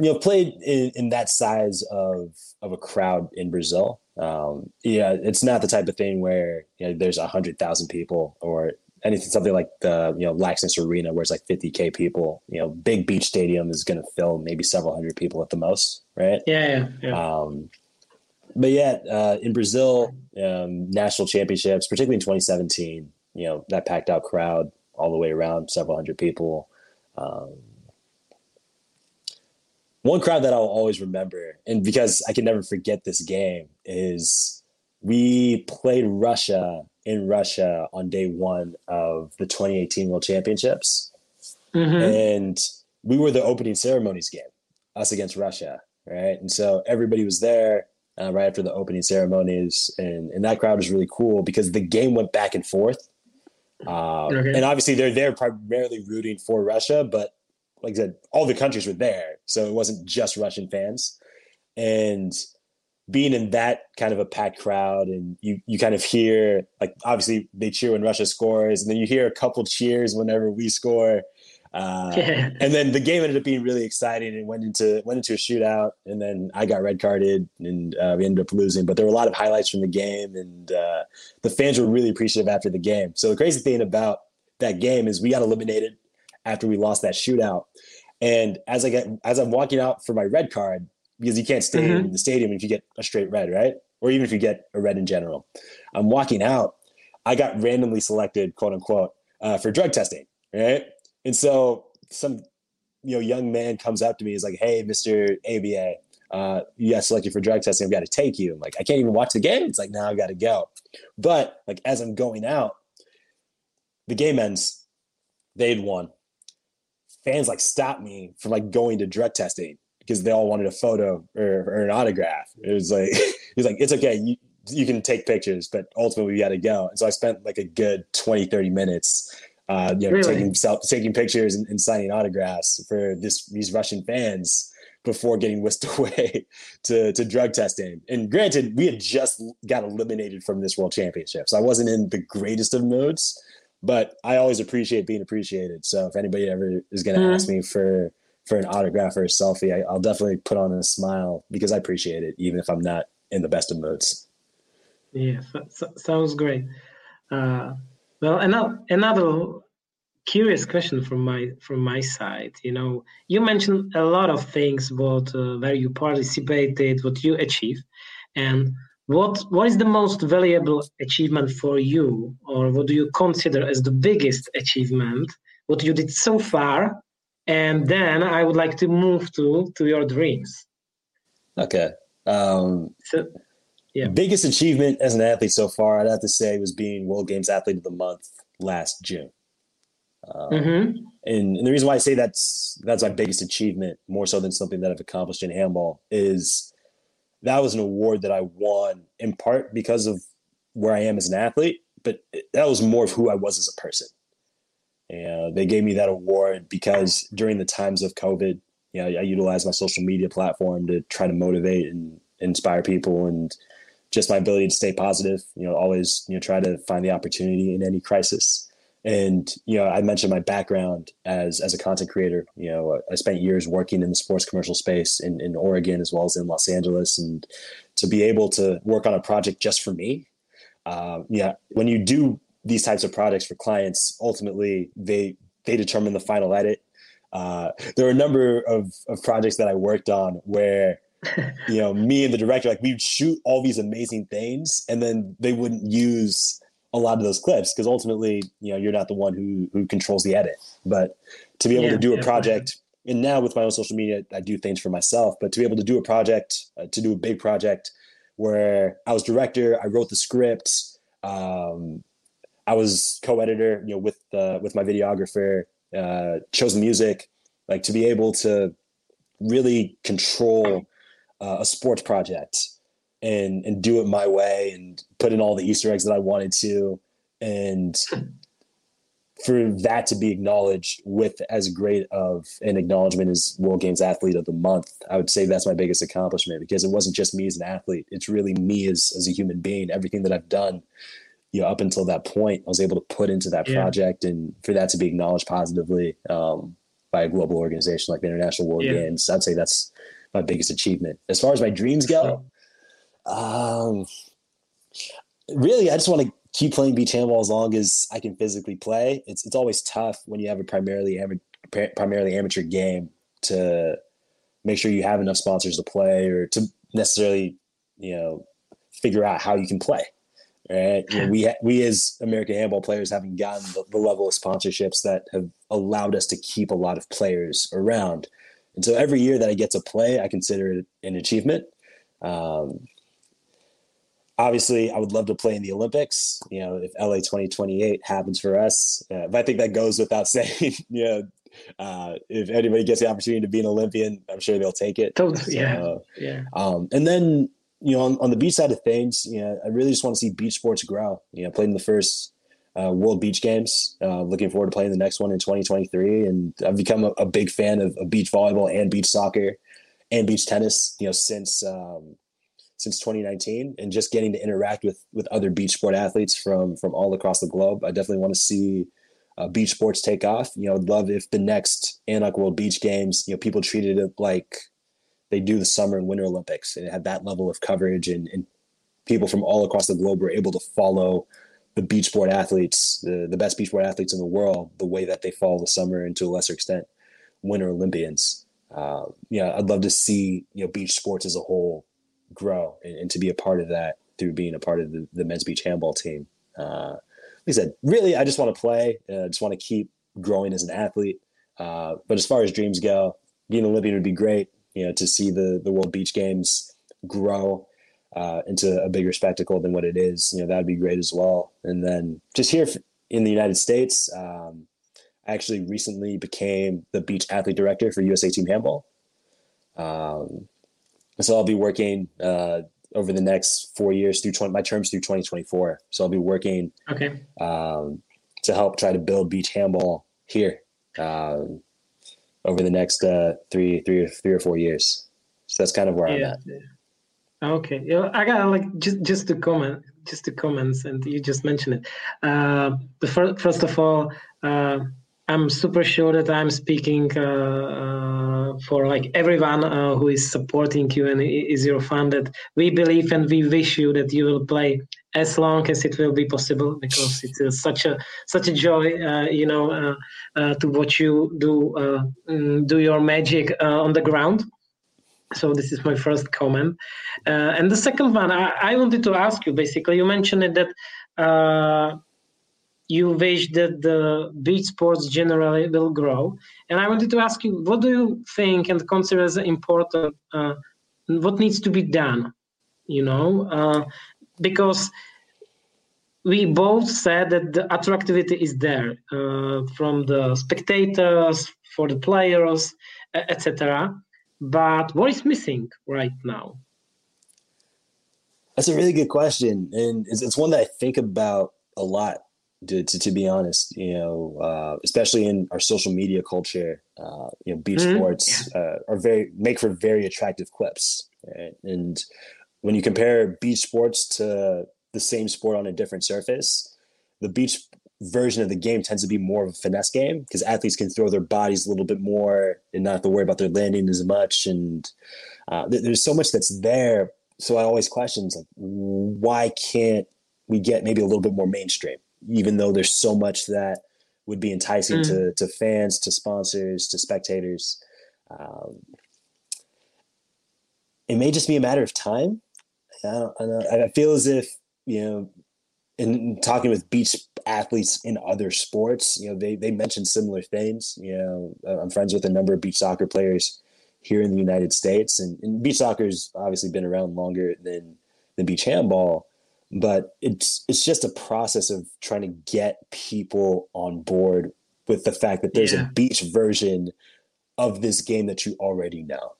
You know, played in, in that size of of a crowd in Brazil. Um, yeah, it's not the type of thing where you know there's a hundred thousand people or anything something like the you know Lanxess Arena, where it's like 50k people. You know, big beach stadium is going to fill maybe several hundred people at the most, right? Yeah, yeah. yeah. Um, but yeah, uh, in Brazil, um, national championships, particularly in 2017, you know that packed out crowd all the way around, several hundred people. Um, one crowd that I'll always remember, and because I can never forget this game, is we played Russia in Russia on day one of the 2018 World Championships. Mm-hmm. And we were the opening ceremonies game, us against Russia, right? And so everybody was there uh, right after the opening ceremonies. And, and that crowd was really cool because the game went back and forth. Uh, okay. And obviously, they're there primarily rooting for Russia, but like I said, all the countries were there. So it wasn't just Russian fans. And being in that kind of a packed crowd and you you kind of hear like obviously they cheer when Russia scores and then you hear a couple cheers whenever we score. Uh, yeah. and then the game ended up being really exciting and went into went into a shootout and then I got red carded and uh, we ended up losing but there were a lot of highlights from the game and uh, the fans were really appreciative after the game so the crazy thing about that game is we got eliminated after we lost that shootout and as I get as I'm walking out for my red card because you can't stay mm-hmm. in the stadium if you get a straight red, right? Or even if you get a red in general. I'm walking out. I got randomly selected, quote unquote, uh, for drug testing, right? And so some you know young man comes up to me, He's like, "Hey, Mister ABA, uh, you got selected for drug testing. I've got to take you." I'm like, "I can't even watch the game." It's like, "Now nah, I've got to go." But like as I'm going out, the game ends. They'd won. Fans like stop me from like going to drug testing because they all wanted a photo or, or an autograph. It was like he's like, it's okay, you you can take pictures, but ultimately we got to go. And so I spent like a good 20, 30 minutes, uh, you know, really? taking self, taking pictures and, and, signing autographs for this these Russian fans before getting whisked away to, to drug testing. And granted, we had just got eliminated from this world championship. So I wasn't in the greatest of moods, but I always appreciate being appreciated. So if anybody ever is going to mm-hmm. ask me for for an autograph or a selfie, I, will definitely put on a smile because I appreciate it, even if I'm not in the best of moods. Yeah, sounds great. Uh, well, another another curious question from my from my side. You know, you mentioned a lot of things what uh, where you participated, what you achieved, and what what is the most valuable achievement for you, or what do you consider as the biggest achievement? What you did so far, and then I would like to move to to your dreams. Okay. Um, so, yeah. Biggest achievement as an athlete so far, I'd have to say, was being World Games Athlete of the Month last June. Um, mm-hmm. and, and the reason why I say that's that's my biggest achievement, more so than something that I've accomplished in handball, is that was an award that I won in part because of where I am as an athlete, but that was more of who I was as a person. And they gave me that award because during the times of COVID, you know, I utilized my social media platform to try to motivate and inspire people and just my ability to stay positive, you know, always, you know, try to find the opportunity in any crisis. And, you know, I mentioned my background as, as a content creator, you know, I spent years working in the sports commercial space in, in Oregon as well as in Los Angeles. And to be able to work on a project just for me, uh, yeah, when you do these types of projects for clients, ultimately they they determine the final edit. Uh, there are a number of, of projects that I worked on where you know me and the director like we'd shoot all these amazing things and then they wouldn't use a lot of those clips because ultimately you know you're not the one who who controls the edit but to be able yeah, to do a project and now with my own social media i do things for myself but to be able to do a project uh, to do a big project where i was director i wrote the script um, I was co-editor, you know, with uh, with my videographer, uh, chose the music, like to be able to really control uh, a sports project and and do it my way and put in all the Easter eggs that I wanted to, and for that to be acknowledged with as great of an acknowledgement as World Games Athlete of the Month, I would say that's my biggest accomplishment because it wasn't just me as an athlete; it's really me as as a human being. Everything that I've done you know, up until that point, I was able to put into that yeah. project and for that to be acknowledged positively um, by a global organization like the International World yeah. Games, I'd say that's my biggest achievement. As far as my dreams go, um, really, I just want to keep playing beach handball as long as I can physically play. It's it's always tough when you have a primarily amateur primarily amateur game to make sure you have enough sponsors to play or to necessarily you know figure out how you can play. Right, you know, we ha- we as American handball players haven't gotten the, the level of sponsorships that have allowed us to keep a lot of players around, and so every year that I get to play, I consider it an achievement. Um, obviously, I would love to play in the Olympics. You know, if LA 2028 happens for us, uh, but I think that goes without saying. you know, uh, if anybody gets the opportunity to be an Olympian, I'm sure they'll take it. Totally. So, yeah. Yeah. Um, and then you know, on, on the beach side of things, you know, I really just want to see beach sports grow. You know, played in the first uh, World Beach Games. Uh, looking forward to playing the next one in 2023. And I've become a, a big fan of, of, beach volleyball and beach soccer and beach tennis. You know, since um, since 2019, and just getting to interact with with other beach sport athletes from from all across the globe. I definitely want to see. Uh, beach sports take off. You know, I'd love if the next ANOC World Beach Games, you know, people treated it like they do the summer and winter Olympics, and it had that level of coverage, and, and people from all across the globe were able to follow the beach sport athletes, the, the best beach sport athletes in the world, the way that they follow the summer and to a lesser extent, winter Olympians. Uh, yeah, I'd love to see you know beach sports as a whole grow and, and to be a part of that through being a part of the, the men's beach handball team. Uh, like I said, really, I just want to play. I uh, just want to keep growing as an athlete. Uh, but as far as dreams go, being an Olympian would be great you know, to see the the World Beach Games grow uh, into a bigger spectacle than what it is, you know, that'd be great as well. And then just here in the United States, um, I actually recently became the beach athlete director for USA Team Handball. Um, so I'll be working uh, over the next four years through 20, my terms through 2024. So I'll be working okay. um, to help try to build beach handball here. Um, over the next uh, three, three, or or four years. So that's kind of where yeah. I'm at. Okay, yeah, I got like just just to comment, just to comments, and you just mentioned it. Uh, the first, first of all, uh, I'm super sure that I'm speaking uh, uh, for like everyone uh, who is supporting you and is your fan. That we believe and we wish you that you will play as long as it will be possible because it's uh, such a such a joy uh, you know uh, uh to watch you do uh, mm, do your magic uh, on the ground. So this is my first comment. And the second one I, I, wanted to ask you basically you mentioned it that you wish that the beach sports generally will grow. And i wanted to ask you what do you think and consider as important what needs to be done you know because we both said that the attractivity is there uh, from the spectators, for the players, etc. But what is missing right now? That's a really good question, and it's, it's one that I think about a lot. To, to, to be honest, you know, uh, especially in our social media culture, uh, you know, beach mm-hmm. sports uh, are very make for very attractive clips, right? and when you compare beach sports to the same sport on a different surface, the beach version of the game tends to be more of a finesse game because athletes can throw their bodies a little bit more and not have to worry about their landing as much. And uh, th- there's so much that's there. So I always question like, why can't we get maybe a little bit more mainstream, even though there's so much that would be enticing mm. to, to fans, to sponsors, to spectators. Um, it may just be a matter of time I, don't, I, don't, I feel as if you know, in talking with beach athletes in other sports, you know, they they mention similar things. You know, I'm friends with a number of beach soccer players here in the United States, and, and beach soccer's obviously been around longer than than beach handball, but it's it's just a process of trying to get people on board with the fact that there's yeah. a beach version of this game that you already know.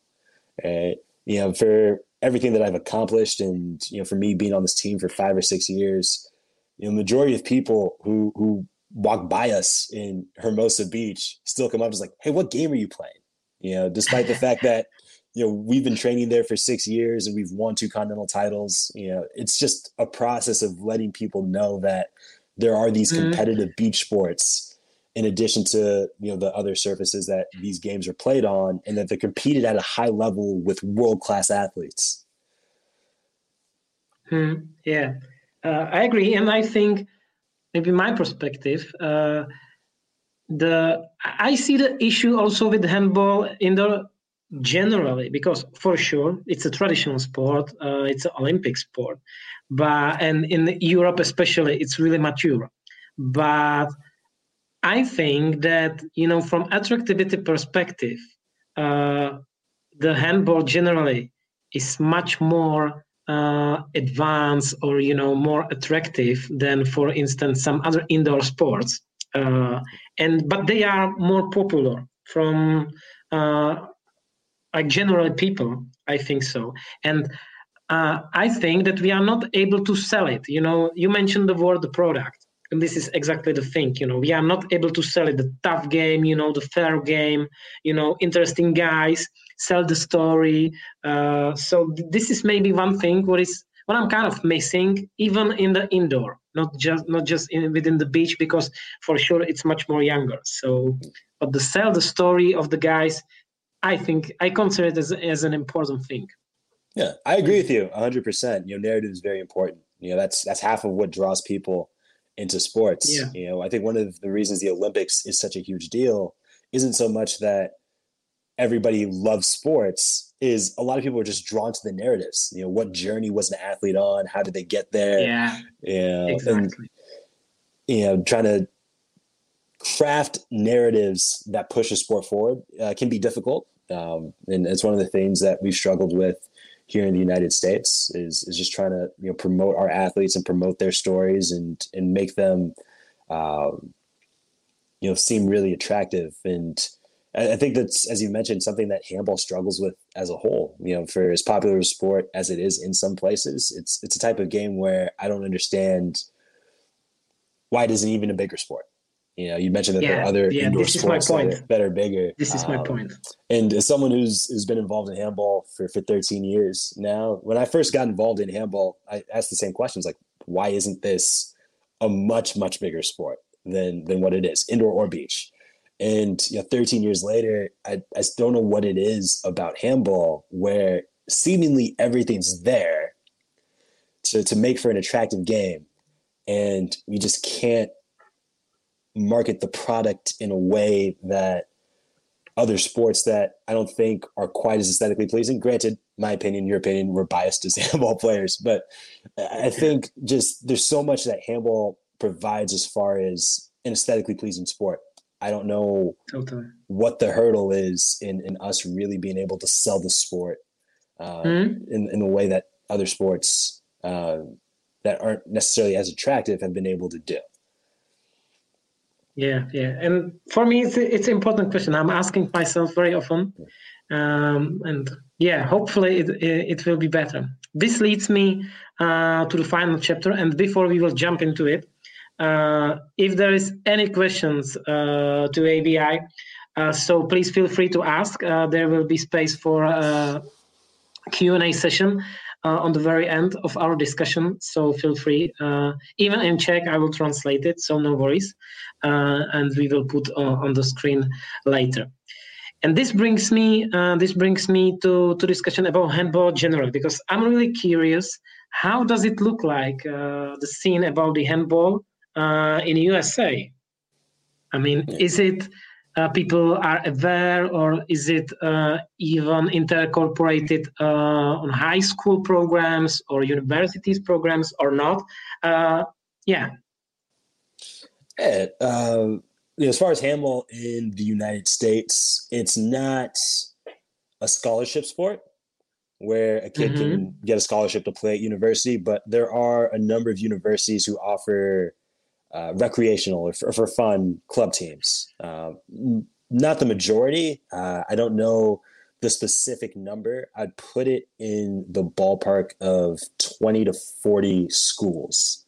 Right? You know, for everything that I've accomplished and you know for me being on this team for five or six years, you know, majority of people who who walk by us in Hermosa Beach still come up and like, hey, what game are you playing? You know, despite the fact that you know we've been training there for six years and we've won two continental titles. You know, it's just a process of letting people know that there are these mm-hmm. competitive mm-hmm. beach sports in addition to you know the other surfaces that these games are played on and that they're competed at a high level with world class athletes hmm, yeah uh, I agree, and I think maybe my perspective. Uh, the I see the issue also with handball in the generally because for sure it's a traditional sport, uh, it's an Olympic sport, but and in Europe especially it's really mature. But I think that you know from attractivity perspective, uh, the handball generally is much more uh, advanced or you know more attractive than for instance some other indoor sports. Uh, and but they are more popular from uh, like general people i think so. And uh, i think that we are not able to sell it. You know you mentioned the word product and this is exactly the thing you know we are not able to sell it the tough game you know the fair game you know interesting guys sell the story uh, so this is maybe one thing what is what i'm kind of missing even in the indoor not just not just in, within the beach because for sure it's much more younger so but the sell the story of the guys i think i consider it as, as an important thing. Yeah i agree with you 100% you know narrative is very important you know that's that's half of what draws people into sports yeah. you know i think one of the reasons the olympics is such a huge deal isn't so much that everybody loves sports is a lot of people are just drawn to the narratives. You know, what journey was an athlete on? How did they get there? Yeah, yeah, exactly. And, you know, trying to craft narratives that push a sport forward uh, can be difficult, um, and it's one of the things that we've struggled with here in the United States. Is is just trying to you know promote our athletes and promote their stories and and make them, uh, you know, seem really attractive and I think that's, as you mentioned, something that handball struggles with as a whole. You know, for as popular a sport as it is in some places, it's it's a type of game where I don't understand why it isn't even a bigger sport. You know, you mentioned that yeah, there are other yeah, indoor sports that are, that are, bigger. This is um, my point. And as someone who's who's been involved in handball for, for 13 years now, when I first got involved in handball, I asked the same questions like, why isn't this a much, much bigger sport than than what it is, indoor or beach? And you know, 13 years later, I, I don't know what it is about handball where seemingly everything's there to, to make for an attractive game. And we just can't market the product in a way that other sports that I don't think are quite as aesthetically pleasing. Granted, my opinion, your opinion, we're biased as handball players, but I think just there's so much that handball provides as far as an aesthetically pleasing sport I don't know totally. what the hurdle is in, in us really being able to sell the sport uh, mm-hmm. in, in the way that other sports uh, that aren't necessarily as attractive have been able to do. Yeah, yeah, and for me, it's it's an important question. I'm asking myself very often, um, and yeah, hopefully it, it will be better. This leads me uh, to the final chapter, and before we will jump into it, uh, if there is any questions uh, to ABI, uh, so please feel free to ask. there will be space for a Q&A session on the very end of our discussion. So feel free. even in Czech, I will translate it, so no worries. and we will put on the screen later and this brings me uh, this brings me to to discussion about handball generally because i'm really curious how does it look like uh, the scene about the handball uh, in USA? I mean, yeah. is it uh, people are aware, or is it uh, even intercorporated uh, on high school programs or universities programs or not? Uh, yeah. Yeah. Um, as far as handball in the United States, it's not a scholarship sport where a kid mm-hmm. can get a scholarship to play at university, but there are a number of universities who offer uh, recreational or for, for, fun club teams. Uh, not the majority. Uh, I don't know the specific number. I'd put it in the ballpark of 20 to 40 schools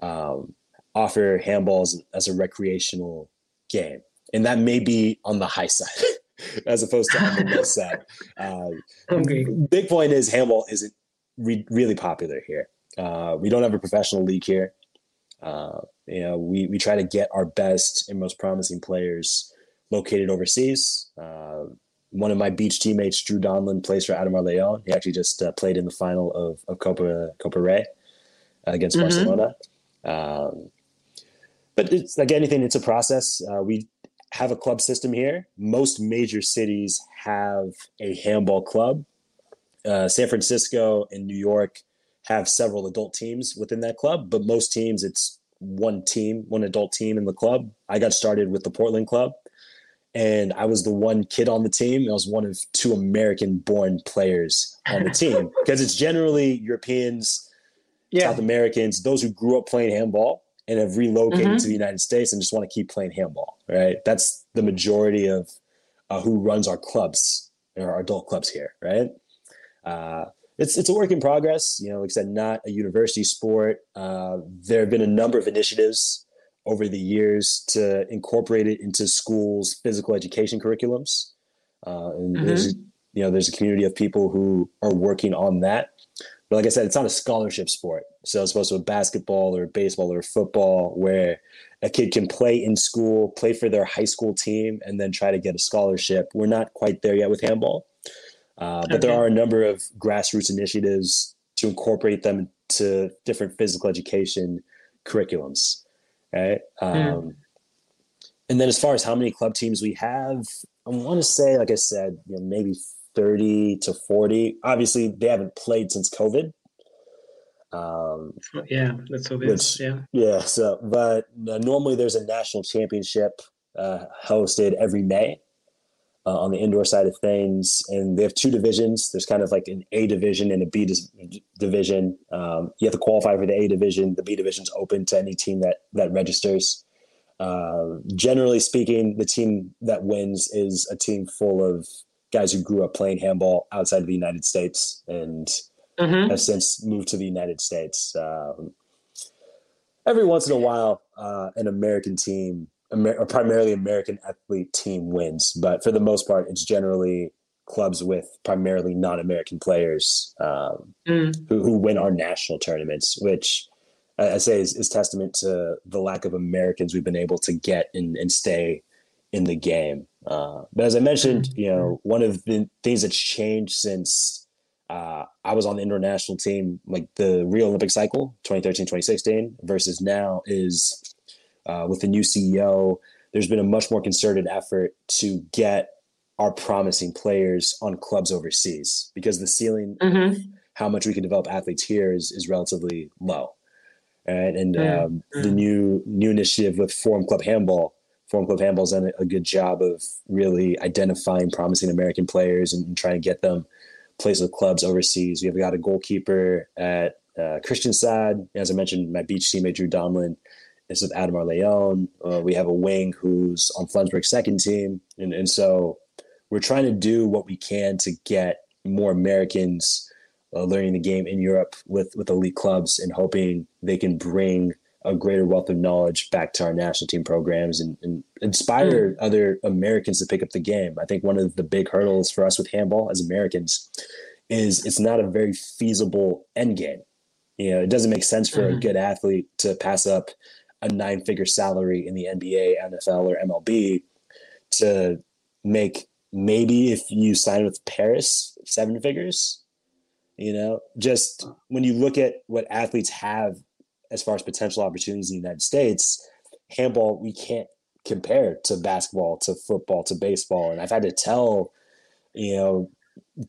um, offer handballs as a recreational game. And that may be on the high side as opposed to on the low side. Uh, okay. Big point is handball isn't re- really popular here. Uh, we don't have a professional league here. Uh, you know, we, we try to get our best and most promising players located overseas. Uh, one of my beach teammates, Drew Donlin, plays for Ademar Leon. He actually just uh, played in the final of, of Copa Copa Rey. against mm-hmm. Barcelona. Um, but it's like anything, it's a process. Uh, we have a club system here. Most major cities have a handball club. Uh, San Francisco and New York have several adult teams within that club, but most teams it's one team, one adult team in the club. I got started with the Portland club, and I was the one kid on the team. I was one of two American-born players on the team because it's generally Europeans, yeah. South Americans, those who grew up playing handball and have relocated mm-hmm. to the United States and just want to keep playing handball. Right, that's the majority of uh, who runs our clubs, our adult clubs here. Right. Uh, it's it's a work in progress. You know, like I said, not a university sport. Uh, there have been a number of initiatives over the years to incorporate it into schools' physical education curriculums. Uh, and mm-hmm. there's you know there's a community of people who are working on that. But like I said, it's not a scholarship sport. So as opposed to a basketball or baseball or football, where a kid can play in school, play for their high school team, and then try to get a scholarship. We're not quite there yet with handball. Uh, but okay. there are a number of grassroots initiatives to incorporate them to different physical education curriculums. Right. Um, And then as far as how many club teams we have, I want to say, like I said, you know, maybe 30 to 40. Obviously, they haven't played since COVID. Um, yeah, that's obvious. Which, yeah. Yeah. So, but uh, normally there's a national championship uh, hosted every May uh, on the indoor side of things. And they have two divisions. There's kind of like an A division and a B dis- division. Um, you have to qualify for the A division. The B division is open to any team that that registers. Uh, generally speaking, the team that wins is a team full of guys who grew up playing handball outside of the United States and mm-hmm. have since moved to the United States. Um, every once in a while, uh, an American team Amer- primarily American athlete team wins, but for the most part, it's generally clubs with primarily non-American players um, mm. who, who win our national tournaments, which I say is, is, testament to the lack of Americans we've been able to get and, and stay in the game. Uh, but as I mentioned, mm. you know, one of the things that's changed since uh, I was on the international team, like the Rio Olympic cycle, 2013, 2016 versus now is uh, with the new CEO, there's been a much more concerted effort to get our promising players on clubs overseas because the ceiling mm-hmm. how much we can develop athletes here is, is relatively low. Right? And mm-hmm. um, the mm. new new initiative with Forum Club Handball, Forum Club Handball's done a good job of really identifying promising American players and, and trying to get them placed with clubs overseas. We've got a goalkeeper at uh, Kristianstad. As I mentioned, my beach teammate Drew Donlin is with Ademar Leon. Uh, we have a wing who's on Flensburg's second team. And, and so we're trying to do what we can to get more Americans uh, learning the game in Europe with, with elite clubs and hoping they can bring a greater wealth of knowledge back to our national team programs and, and inspire mm. other Americans to pick up the game. I think one of the big hurdles for us with handball as Americans is it's not a very feasible end game. You know, it doesn't make sense for mm. a mm-hmm. good athlete to pass up a nine figure salary in the NBA, NFL, or MLB to make maybe if you sign with Paris, seven figures. You know, just when you look at what athletes have as far as potential opportunities in the United States, handball, we can't compare to basketball, to football, to baseball. And I've had to tell, you know,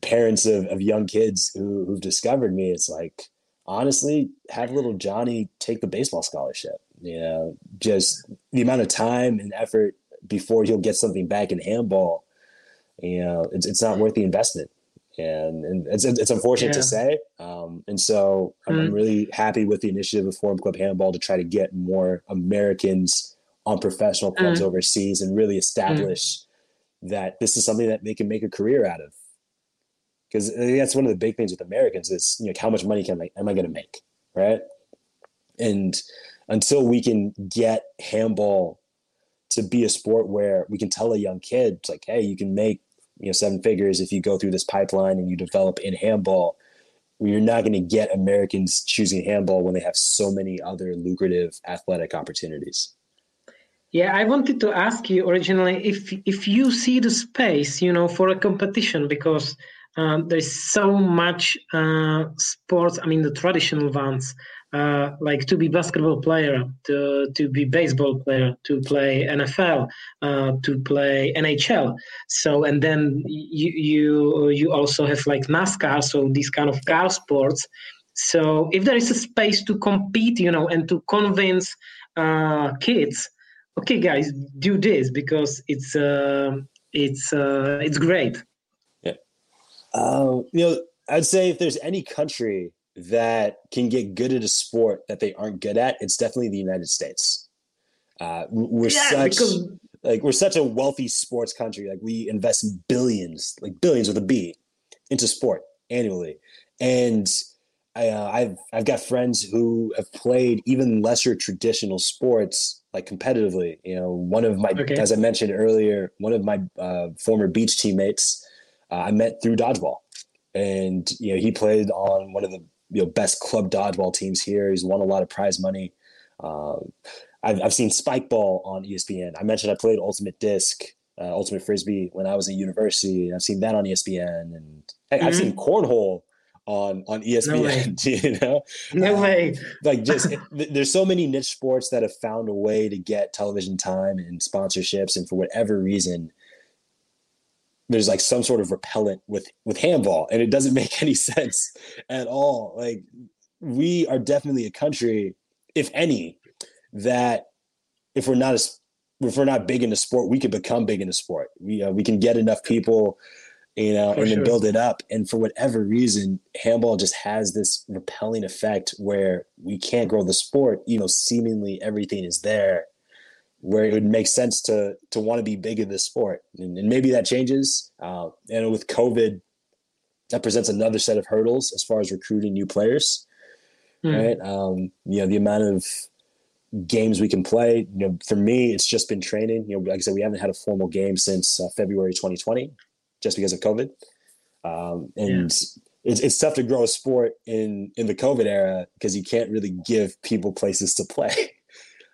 parents of, of young kids who, who've discovered me, it's like, honestly, have little Johnny take the baseball scholarship. You know, just the amount of time and effort before he'll get something back in handball, you know, it's, it's not worth the investment. And, and it's, it's unfortunate yeah. to say. Um, and so I'm, mm. I'm really happy with the initiative of Forum Club Handball to try to get more Americans on professional clubs mm. overseas and really establish mm. that this is something that they can make a career out of. Because that's one of the big things with Americans is, you know, how much money can I, am I going to make, right? And until we can get handball to be a sport where we can tell a young kid like hey you can make you know seven figures if you go through this pipeline and you develop in handball you're not going to get americans choosing handball when they have so many other lucrative athletic opportunities yeah i wanted to ask you originally if if you see the space you know for a competition because um, there's so much uh, sports. I mean, the traditional ones, uh, like to be basketball player, to to be baseball player, to play NFL, uh, to play NHL. So, and then you you you also have like NASCAR. So these kind of car sports. So if there is a space to compete, you know, and to convince uh, kids, okay, guys, do this because it's uh, it's uh, it's great. Yeah, um, you know, I'd say if there's any country that can get good at a sport that they aren't good at, it's definitely the United States. Uh, we're yeah, such because... like we're such a wealthy sports country. Like we invest billions, like billions with a B, into sport annually, and I, uh, I've I've got friends who have played even lesser traditional sports like competitively. You know, one of my okay. as I mentioned earlier, one of my uh, former beach teammates uh, I met through dodgeball, and you know he played on one of the you know best club dodgeball teams here. He's won a lot of prize money. Um, I've I've seen spike ball on ESPN. I mentioned I played ultimate disc. Uh, ultimate frisbee when I was at university. I've seen that on ESPN, and mm-hmm. I've seen cornhole on on ESPN. No you know, no um, way. like just there's so many niche sports that have found a way to get television time and sponsorships, and for whatever reason, there's like some sort of repellent with with handball, and it doesn't make any sense at all. Like we are definitely a country, if any, that if we're not as if we're not big into sport, we could become big into sport. We uh, we can get enough people you know, for and sure. then build it up. And for whatever reason, handball just has this repelling effect where we can't grow the sport, you know, seemingly everything is there where it would make sense to to want to be big in this sport. And, and maybe that changes. Uh, and with COVID, that presents another set of hurdles as far as recruiting new players. Mm. Right. Um, you know, the amount of games we can play. You know, for me, it's just been training. You know, like I said, we haven't had a formal game since uh, February 2020 just because of COVID. Um, and yeah. it's, it's tough to grow a sport in in the COVID era because you can't really give people places to play.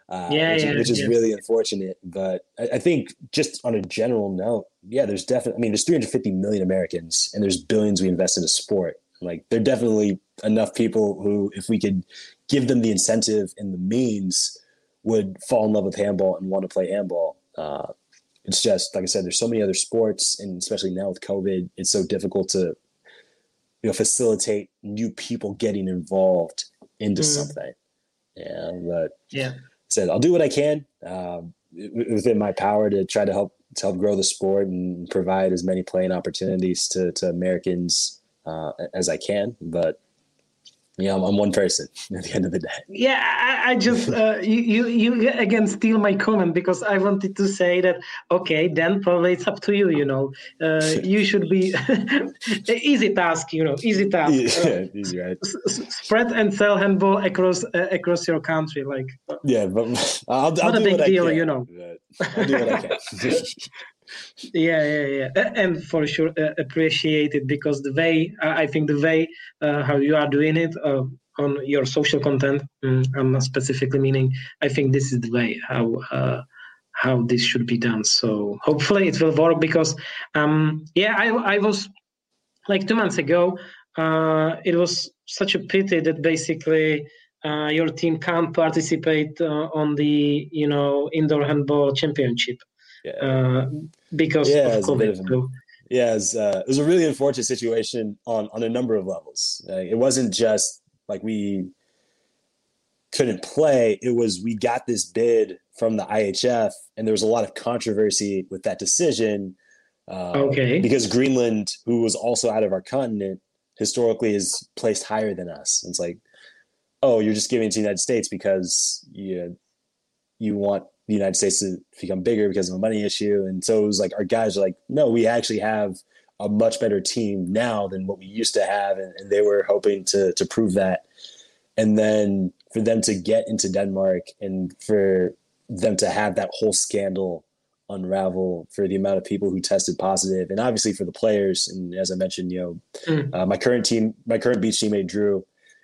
Uh, yeah, which, yeah, which is yeah. really unfortunate. But I, I, think just on a general note, yeah, there's definitely. I mean, there's 350 million Americans, and there's billions we invest in a sport. Like, there are definitely enough people who, if we could give them the incentive and the means, would fall in love with handball and want to play handball. Uh, it's just like I said, there's so many other sports, and especially now with COVID, it's so difficult to you know facilitate new people getting involved into mm. something. Yeah, but yeah, said I'll do what I can um, within my power to try to help to help grow the sport and provide as many playing opportunities to to Americans uh, as I can. But yeah, I'm, I'm, one person at the end of the day. Yeah, I, I just uh, you, you you again steal my comment because I wanted to say that okay, then probably it's up to you. You know, uh, you should be easy task. You know, easy task. Yeah, uh, easy, right? Spread and sell handball across uh, across your country, like. Yeah, but I'll, I'll not a big deal, you know. I'll do what I can yeah yeah yeah. And for sure uh, appreciate it because the way uh, i think the way uh, how you are doing it uh, on your social content um, i'm not specifically meaning i think this is the way how uh, how this should be done. So hopefully it will work because um yeah i i was like two months ago uh, it was such a pity that basically your team can't participate on the you know indoor handball championship. Yeah. Uh, because yeah, of COVID. Of a, yeah, it was, uh, it was, a really unfortunate situation on on a number of levels. Uh, it wasn't just like we couldn't play; it was we got this bid from the IHF, and there was a lot of controversy with that decision. Uh, okay. Because Greenland, who was also out of our continent, historically is placed higher than us. And it's like, oh, you're just giving it to the United States because you you want the United States to become bigger because of a money issue. And so it was like our guys are like, no, we actually have a much better team now than what we used to have. And, and they were hoping to to prove that. And then for them to get into Denmark and for them to have that whole scandal unravel for the amount of people who tested positive and obviously for the players and as i mentioned you know mm. uh, my current team my current beach teammate drew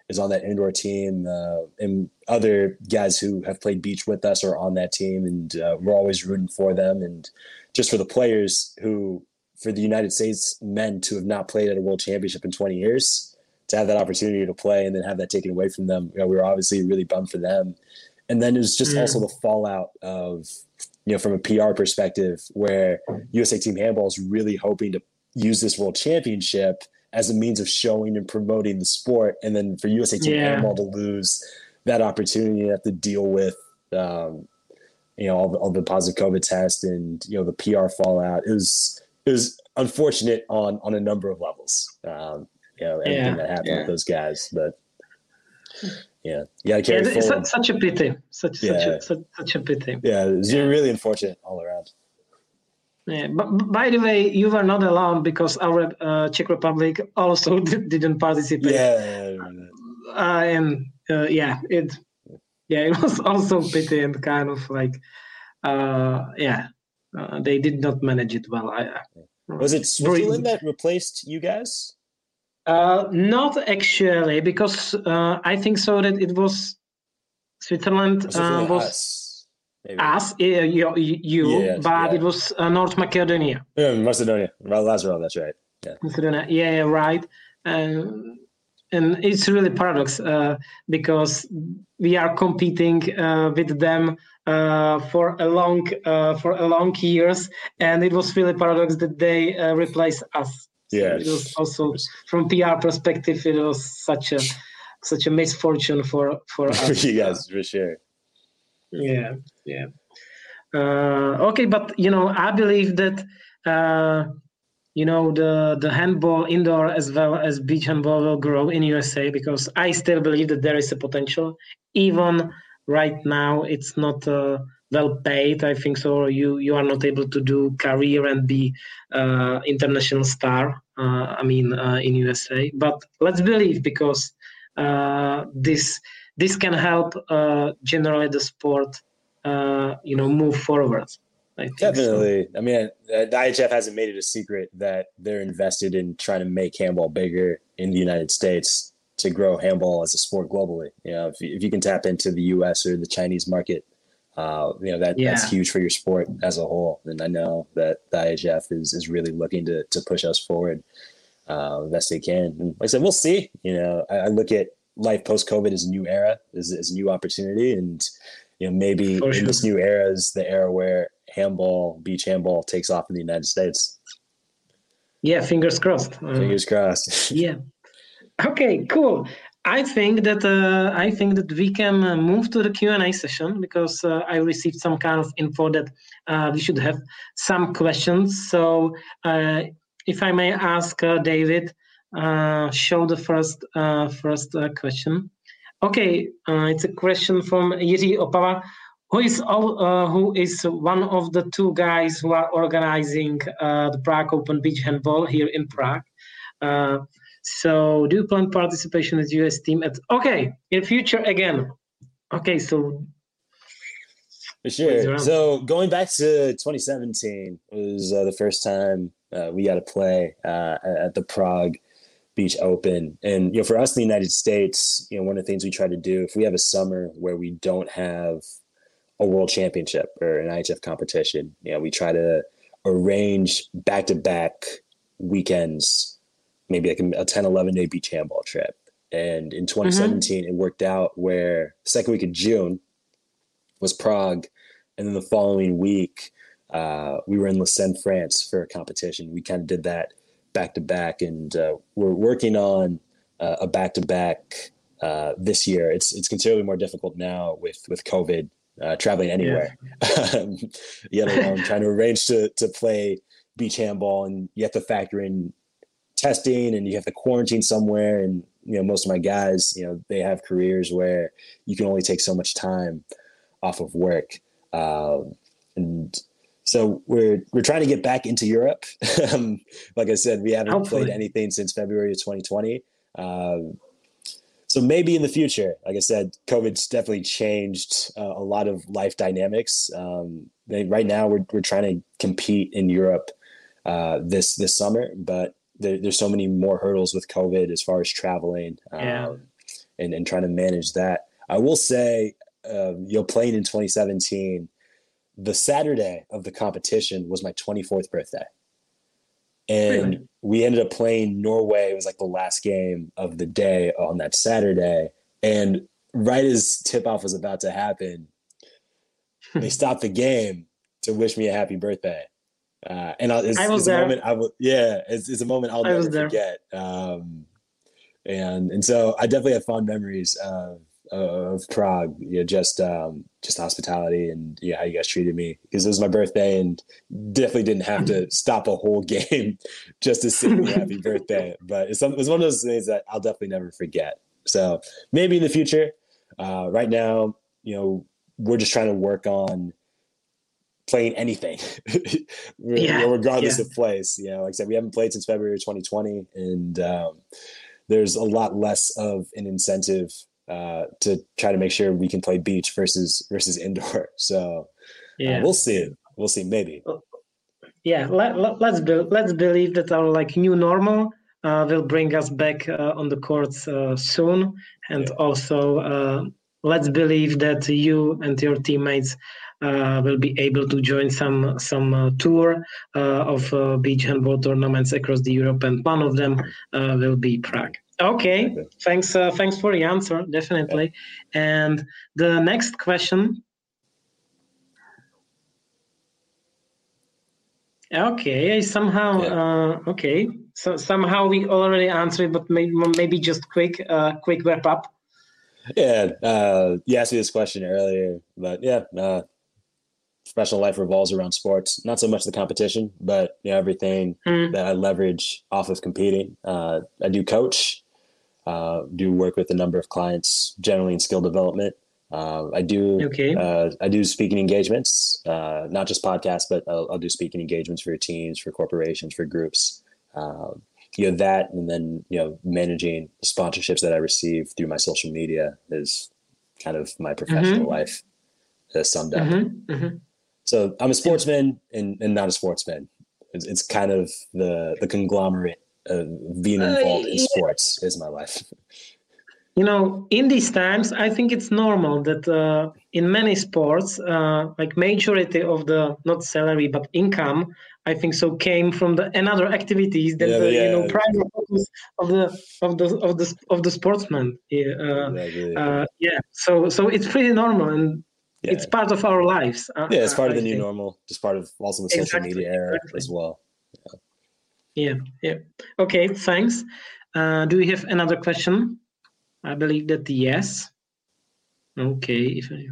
is on that indoor team, uh, and other guys who have played beach with us are on that team, and uh, we're always rooting for them. And just for the players who for the United States men to have not played at a world championship in 20 years, to have that opportunity to play and then have that taken away from them. You know, we were obviously really bummed for them. And then it was just mm. also the fallout of, you know, from a PR perspective, where USA Team Handball is really hoping to use this world championship as a means of showing and promoting the sport. And then for USA Team yeah. Handball to lose that opportunity and have to deal with, um, you know, all the, all the positive COVID tests and, you know, the PR fallout. It was, it was unfortunate on on a number of levels. Um, you know, everything yeah, that happened yeah. with those guys, but yeah, yeah, yeah it's such a pity, such yeah. such, a, such, such a pity. Yeah, it's really unfortunate all around. Yeah, but, by the way, you were not alone because our uh, Czech Republic also didn't participate. Yeah, uh, and uh, yeah, it yeah it was also pity and kind of like uh, yeah uh, they did not manage it well. I, was it Switzerland that replaced you guys? Uh, not actually, because uh, I think so that it was Switzerland, uh, was us, us uh, you, you yeah, but yeah. it was uh, North Macedonia. Yeah, Macedonia. Well, Lazarov, that's right. Yeah, Macedonia. Yeah, right. and it's really paradox uh, because we are competing with them uh, for a long uh, for a long years, and it was really paradox that they uh, replaced us. Yeah, it was also from PR perspective, it was such a such a misfortune for for us. yes, for sure. Yeah, yeah. Uh, okay, but you know, I believe that uh, you know the the handball indoor as well as beach handball will grow in USA because I still believe that there is a potential, even right now it's not uh, well paid i think so. You you are not able to do career and be uh, international star uh, i mean uh, in usa but let's believe because uh, this this can help uh, generally the sport you know move forward I Definitely. So. I mean, the IHF hasn't made it a secret that they're invested in trying to make handball bigger in the United States to grow handball as a sport globally. You know, if you, if you can tap into the U.S. or the Chinese market, uh, you know that yeah. that's huge for your sport as a whole. And I know that the IHF is is really looking to to push us forward uh, best they can. And like I said, we'll see. You know, I, I look at life post COVID is a new era, is, as a new opportunity, and you know maybe in this new era is the era where handball, beach handball takes off in the United States. Yeah, fingers crossed. Uh, fingers crossed. yeah. Okay, cool. I think that uh, I think that we can uh, move to the Q and A session because uh, I received some kind of info that uh, we should have some questions. So, uh, if I may ask uh, David, Uh, show the first uh, first uh, question. Okay, it's a question from Jiří Opava, who is all, who is one of the two guys who are organizing the Prague Open Beach Handball here in Prague. So do you plan participation as US team at okay in future again? Okay, so for sure. So going back to 2017 was uh, the first time uh, we got to play uh, at the Prague Beach Open, and you know, for us in the United States, you know, one of the things we try to do if we have a summer where we don't have a world championship or an IHF competition, you know, we try to arrange back to back weekends maybe like a 10, 11 day beach handball trip. And in 2017, mm-hmm. it worked out where second week of June was Prague. And then the following week, uh, we were in Lausanne, France for a competition. We kind of did that back to back. And uh, we're working on uh, a back to back this year. It's, it's considerably more difficult now with, with COVID uh, traveling anywhere, yeah. yet alone trying to arrange to, to play beach handball. And you have to factor in testing and you have to quarantine somewhere and you know most of my guys you know they have careers where you can only take so much time off of work um, and so we're we're trying to get back into Europe. Um, like I said, we haven't Hopefully. played anything since February of 2020. Um, so maybe in the future, like I said, COVID's definitely changed uh, a lot of life dynamics. Um, they, right now, we're we're trying to compete in Europe uh, this this summer, but there, there's so many more hurdles with COVID as far as traveling yeah. um, and, and trying to manage that. I will say, uh, you know, playing in 2017, the Saturday of the competition was my 24th birthday. and really? we ended up playing Norway. It was like the last game of the day on that Saturday, and right as tip off was about to happen, they stopped the game to wish me a happy birthday. Uh, and it's, I was it's there. a moment I will, yeah, it's, it's a moment I'll never forget. Um, and and so I definitely have fond memories of of Prague. You know, just um, just hospitality and yeah, how you guys treated me because it was my birthday and definitely didn't have to stop a whole game just to sing happy birthday. But it's, it's one of those things that I'll definitely never forget. So maybe in the future. Uh, right now, you know, we're just trying to work on playing anything, yeah, you know, regardless yeah. of place. You know, like I said, we haven't played since February 2020, and um, there's a lot less of an incentive uh, to try to make sure we can play beach versus versus indoor. So uh, yeah, uh, we'll see. We'll see. Maybe. Yeah, let, let, let's be, let's believe that our like new normal uh, will bring us back uh, on the courts uh, soon, and yeah. also let's believe that you and your teammates uh, will be able to join some some uh, tour uh, of beach handball tournaments across the Europe, and one of them will be Prague. Okay, okay. thanks. thanks for the answer, definitely. Yeah. And the next question. Okay, somehow. Yeah. okay, so somehow we already answered, but maybe maybe just quick uh, quick wrap up. Yeah, uh, you asked me this question earlier, but yeah, uh, professional life revolves around sports. Not so much the competition, but you know everything mm. that I leverage off of competing. Uh, I do coach, uh, do work with a number of clients, generally in skill development. Uh, I do okay. Uh, I do speaking engagements, uh, not just podcasts, but I'll, I'll, do speaking engagements for teams, for corporations, for groups. Um, you know that and then you know managing sponsorships that i receive through my social media is kind of my professional mm-hmm. life uh, summed up mm-hmm. Mm-hmm. so i'm a sportsman and, and not a sportsman it's, it's kind of the the conglomerate of being uh, involved uh, in sports is my life you know in these times i think it's normal that uh, in many sports uh, like majority of the not salary but income I think so came from the another activities that yeah, the yeah, you know primary focus of the of the of the of the sportsman. Yeah, uh, uh, yeah. So so it's pretty normal and yeah. it's part of our lives. Uh, yeah, it's part of the new normal. Just part of also the social exactly, media era exactly. as well. Yeah. Yeah, yeah. Okay, thanks. Uh, do we have another question? I believe that yes. Okay, if I...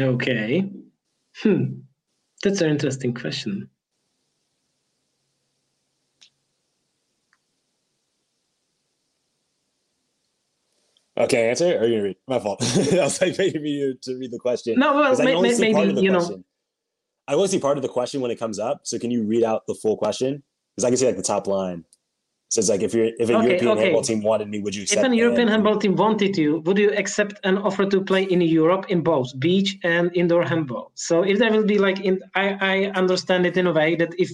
Okay. Hmm, that's an interesting question. Okay, answer or you read? My fault. I was like waiting for you to read the question. No, well, may, maybe you question. know. I only see part of the question when it comes up. So can you read out the full question? Because I can see like the top line. So it's like if you're if a okay, European okay. handball team wanted me, would you accept? If an European handball team wanted you, would you accept an offer to play in Europe in both beach and indoor handball? So if there will be like in, I I understand it in a way that if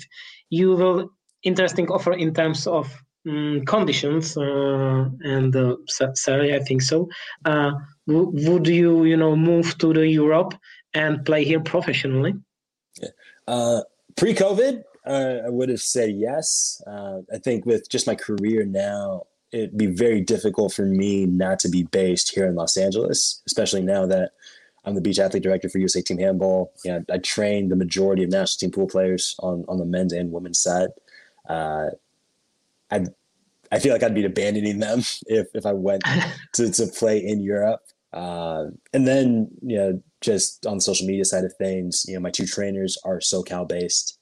you will interesting offer in terms of um, conditions uh, and uh, salary, I think so. Uh, w- would you you know move to the Europe and play here professionally? Yeah. Uh, pre-COVID, uh, I would have said yes. Uh, I think with just my career now, it'd be very difficult for me not to be based here in Los Angeles, especially now that I'm the beach athlete director for USA Team Handball. Yeah, I train the majority of national team pool players on, on the men's and women's side. Uh, I I feel like I'd be abandoning them if, if I went to, to play in Europe. Uh, and then, you know, just on the social media side of things, you know, my two trainers are SoCal based.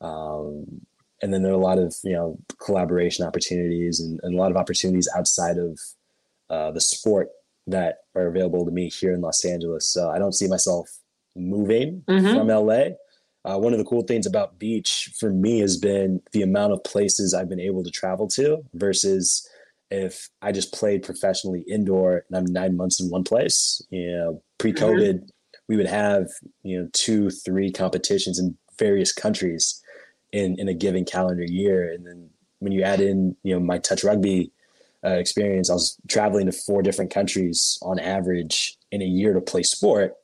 Um, and then there are a lot of you know collaboration opportunities and, and a lot of opportunities outside of uh, the sport that are available to me here in Los Angeles. So I don't see myself moving mm-hmm. from LA. Uh, one of the cool things about beach for me has been the amount of places I've been able to travel to versus if I just played professionally indoor and I'm nine months in one place. You know, pre-COVID, mm-hmm. We would have you know two, three competitions in various countries in in a given calendar year. And then when you add in, you know, my touch rugby uh, experience, I was traveling to four different countries on average in a year to play sport.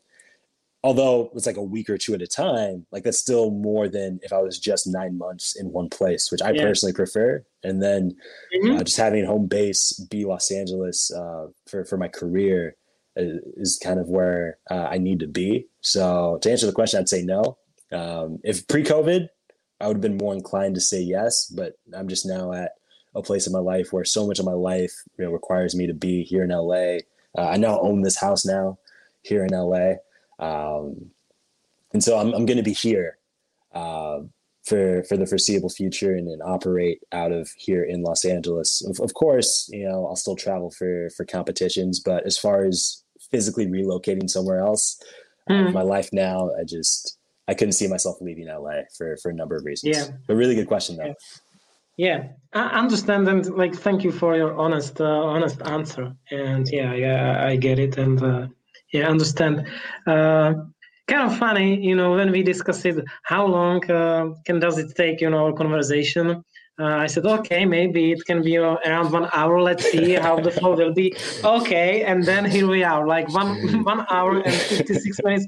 although it's like a week or two at a time, like that's still more than if I was just nine months in one place, which I yeah. personally prefer. And then mm-hmm. uh, just having home base be Los Angeles uh, for for my career is, is kind of where uh, I need to be. So to answer the question, I'd say no. Um, if pre-COVID, I would have been more inclined to say yes, but I'm just now at a place in my life where so much of my life you know, requires me to be here in LA. Uh, I now own this house now here in LA. Um, and so I'm, I'm going to be here uh, for for the foreseeable future and, and, operate out of here in Los Angeles. Of, of, course, you know I'll still travel for for competitions, but as far as physically relocating somewhere else, mm. uh, my life now, I just I couldn't see myself leaving LA for for a number of reasons. Yeah, but really good question though. Yeah. Yeah, I understand and like thank you for your honest uh, honest answer. And yeah, yeah, I get it and uh, yeah, understand. Uh, kind of funny, you know, when we discussed it, how long uh, can does it take, you know, our conversation? Uh, I said, okay, maybe it can be uh, around one hour. Let's see how the flow will be. Okay, and then here we are, like one one hour and fifty six minutes.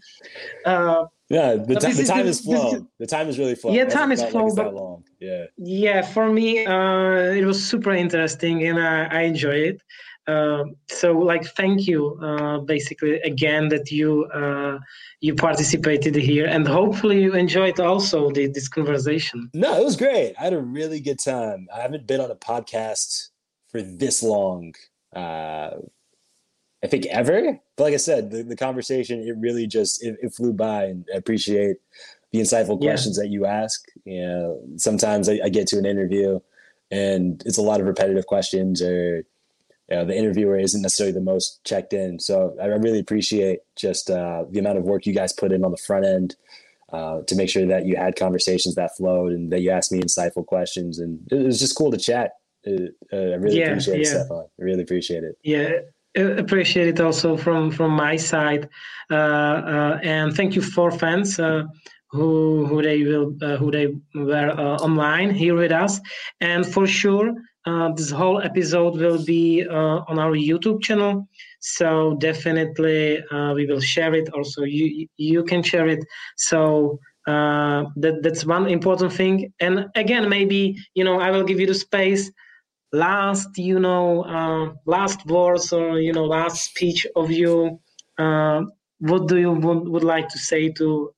Uh, yeah, the, t- the time is, is flown. the time is really flown. Yeah, time is flown. Like long. Yeah. Yeah, for me, uh, it was super interesting, and I, I enjoy it. Uh, so like thank you uh, basically again that you uh, you participated here and hopefully you enjoyed also the, this conversation. No it was great. I had a really good time. I haven't been on a podcast for this long uh, i think ever. But like i said the, the conversation it really just it, it, flew by and i appreciate the insightful questions yeah. that you ask. You know sometimes I, I get to an interview and it's a lot of repetitive questions or you know, the interviewer isn't necessarily the most checked in. So I really appreciate just uh, the amount of work you guys put in on the front end uh, to make sure that you had conversations that flowed and that you asked me insightful questions. And it was just cool to chat. Uh, I really yeah, appreciate yeah. it, Stefan. I really appreciate it. Yeah. Appreciate it also from from my side, uh, uh, and thank you for fans uh, who who they will who they were online here with us, and for sure uh, this whole episode will be uh, on our YouTube channel, so definitely uh, we will share it. Also, you you can share it. So uh, that that's one important thing. And again, maybe you know I will give you the space. Last, you know, uh, last words or you know, last speech of you. Uh, what do you would, would like to say to?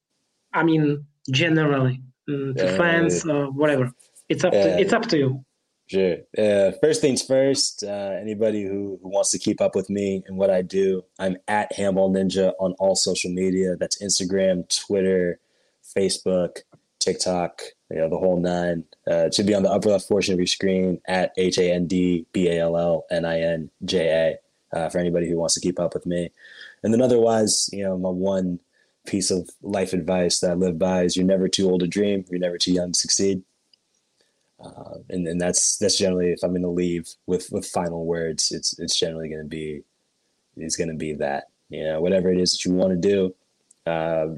I mean, generally mm, to fans or whatever. It's up to it's up to you. Sure. Uh, first things first, uh, anybody who, who wants to keep up with me and what I do, I'm at Handball Ninja on all social media. That's Instagram, Twitter, Facebook, TikTok, you know, the whole nine. Uh, it should be on the upper left portion of your screen at H A N D B A L L N I N J A uh, for anybody who wants to keep up with me. And then otherwise, you know, my one piece of life advice that I live by is you're never too old to dream, you're never too young to succeed. Uh, and that's that's generally if I'm going to leave with with final words, it's it's generally going to be it's going to be that you know whatever it is that you want to do, uh,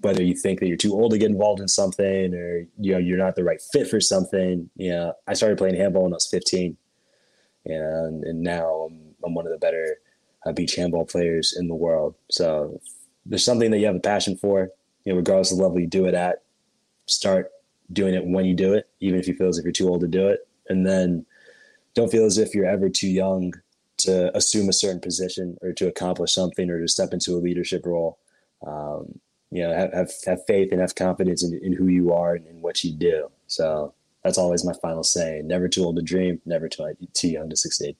whether you think that you're too old to get involved in something or you know you're not the right fit for something. You know, I started playing handball when I was 15, and and now I'm I'm one of the better uh, beach handball players in the world. So there's something that you have a passion for, you know, regardless of the level you do it at, start doing it when you do it, even if you feel as if you're too old to do it. And then don't feel as if you're ever too young to assume a certain position or to accomplish something or to step into a leadership role. Um, you know, have, have, have, faith and have confidence in, in who you are and in what you do. So that's always my final saying. Never too old to dream, never too, too young to succeed.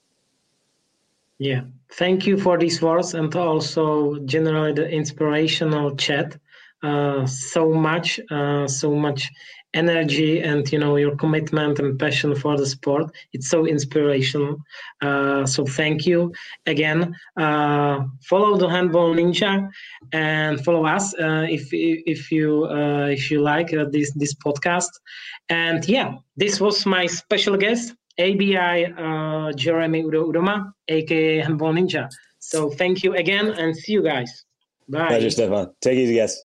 Yeah. Thank you for these words and also generally the inspirational chat. Uh, so much, uh, so much energy and you know your commitment and passion for the sport. It's so inspirational. Uh, so thank you. Again uh, follow the handball ninja and follow us uh, if if you uh, if you like uh, this this podcast. And yeah this was my special guest abi uh, jeremy udo udoma aka handball ninja. So thank you again and see you guys. Bye. Pleasure stefan. Take it easy guys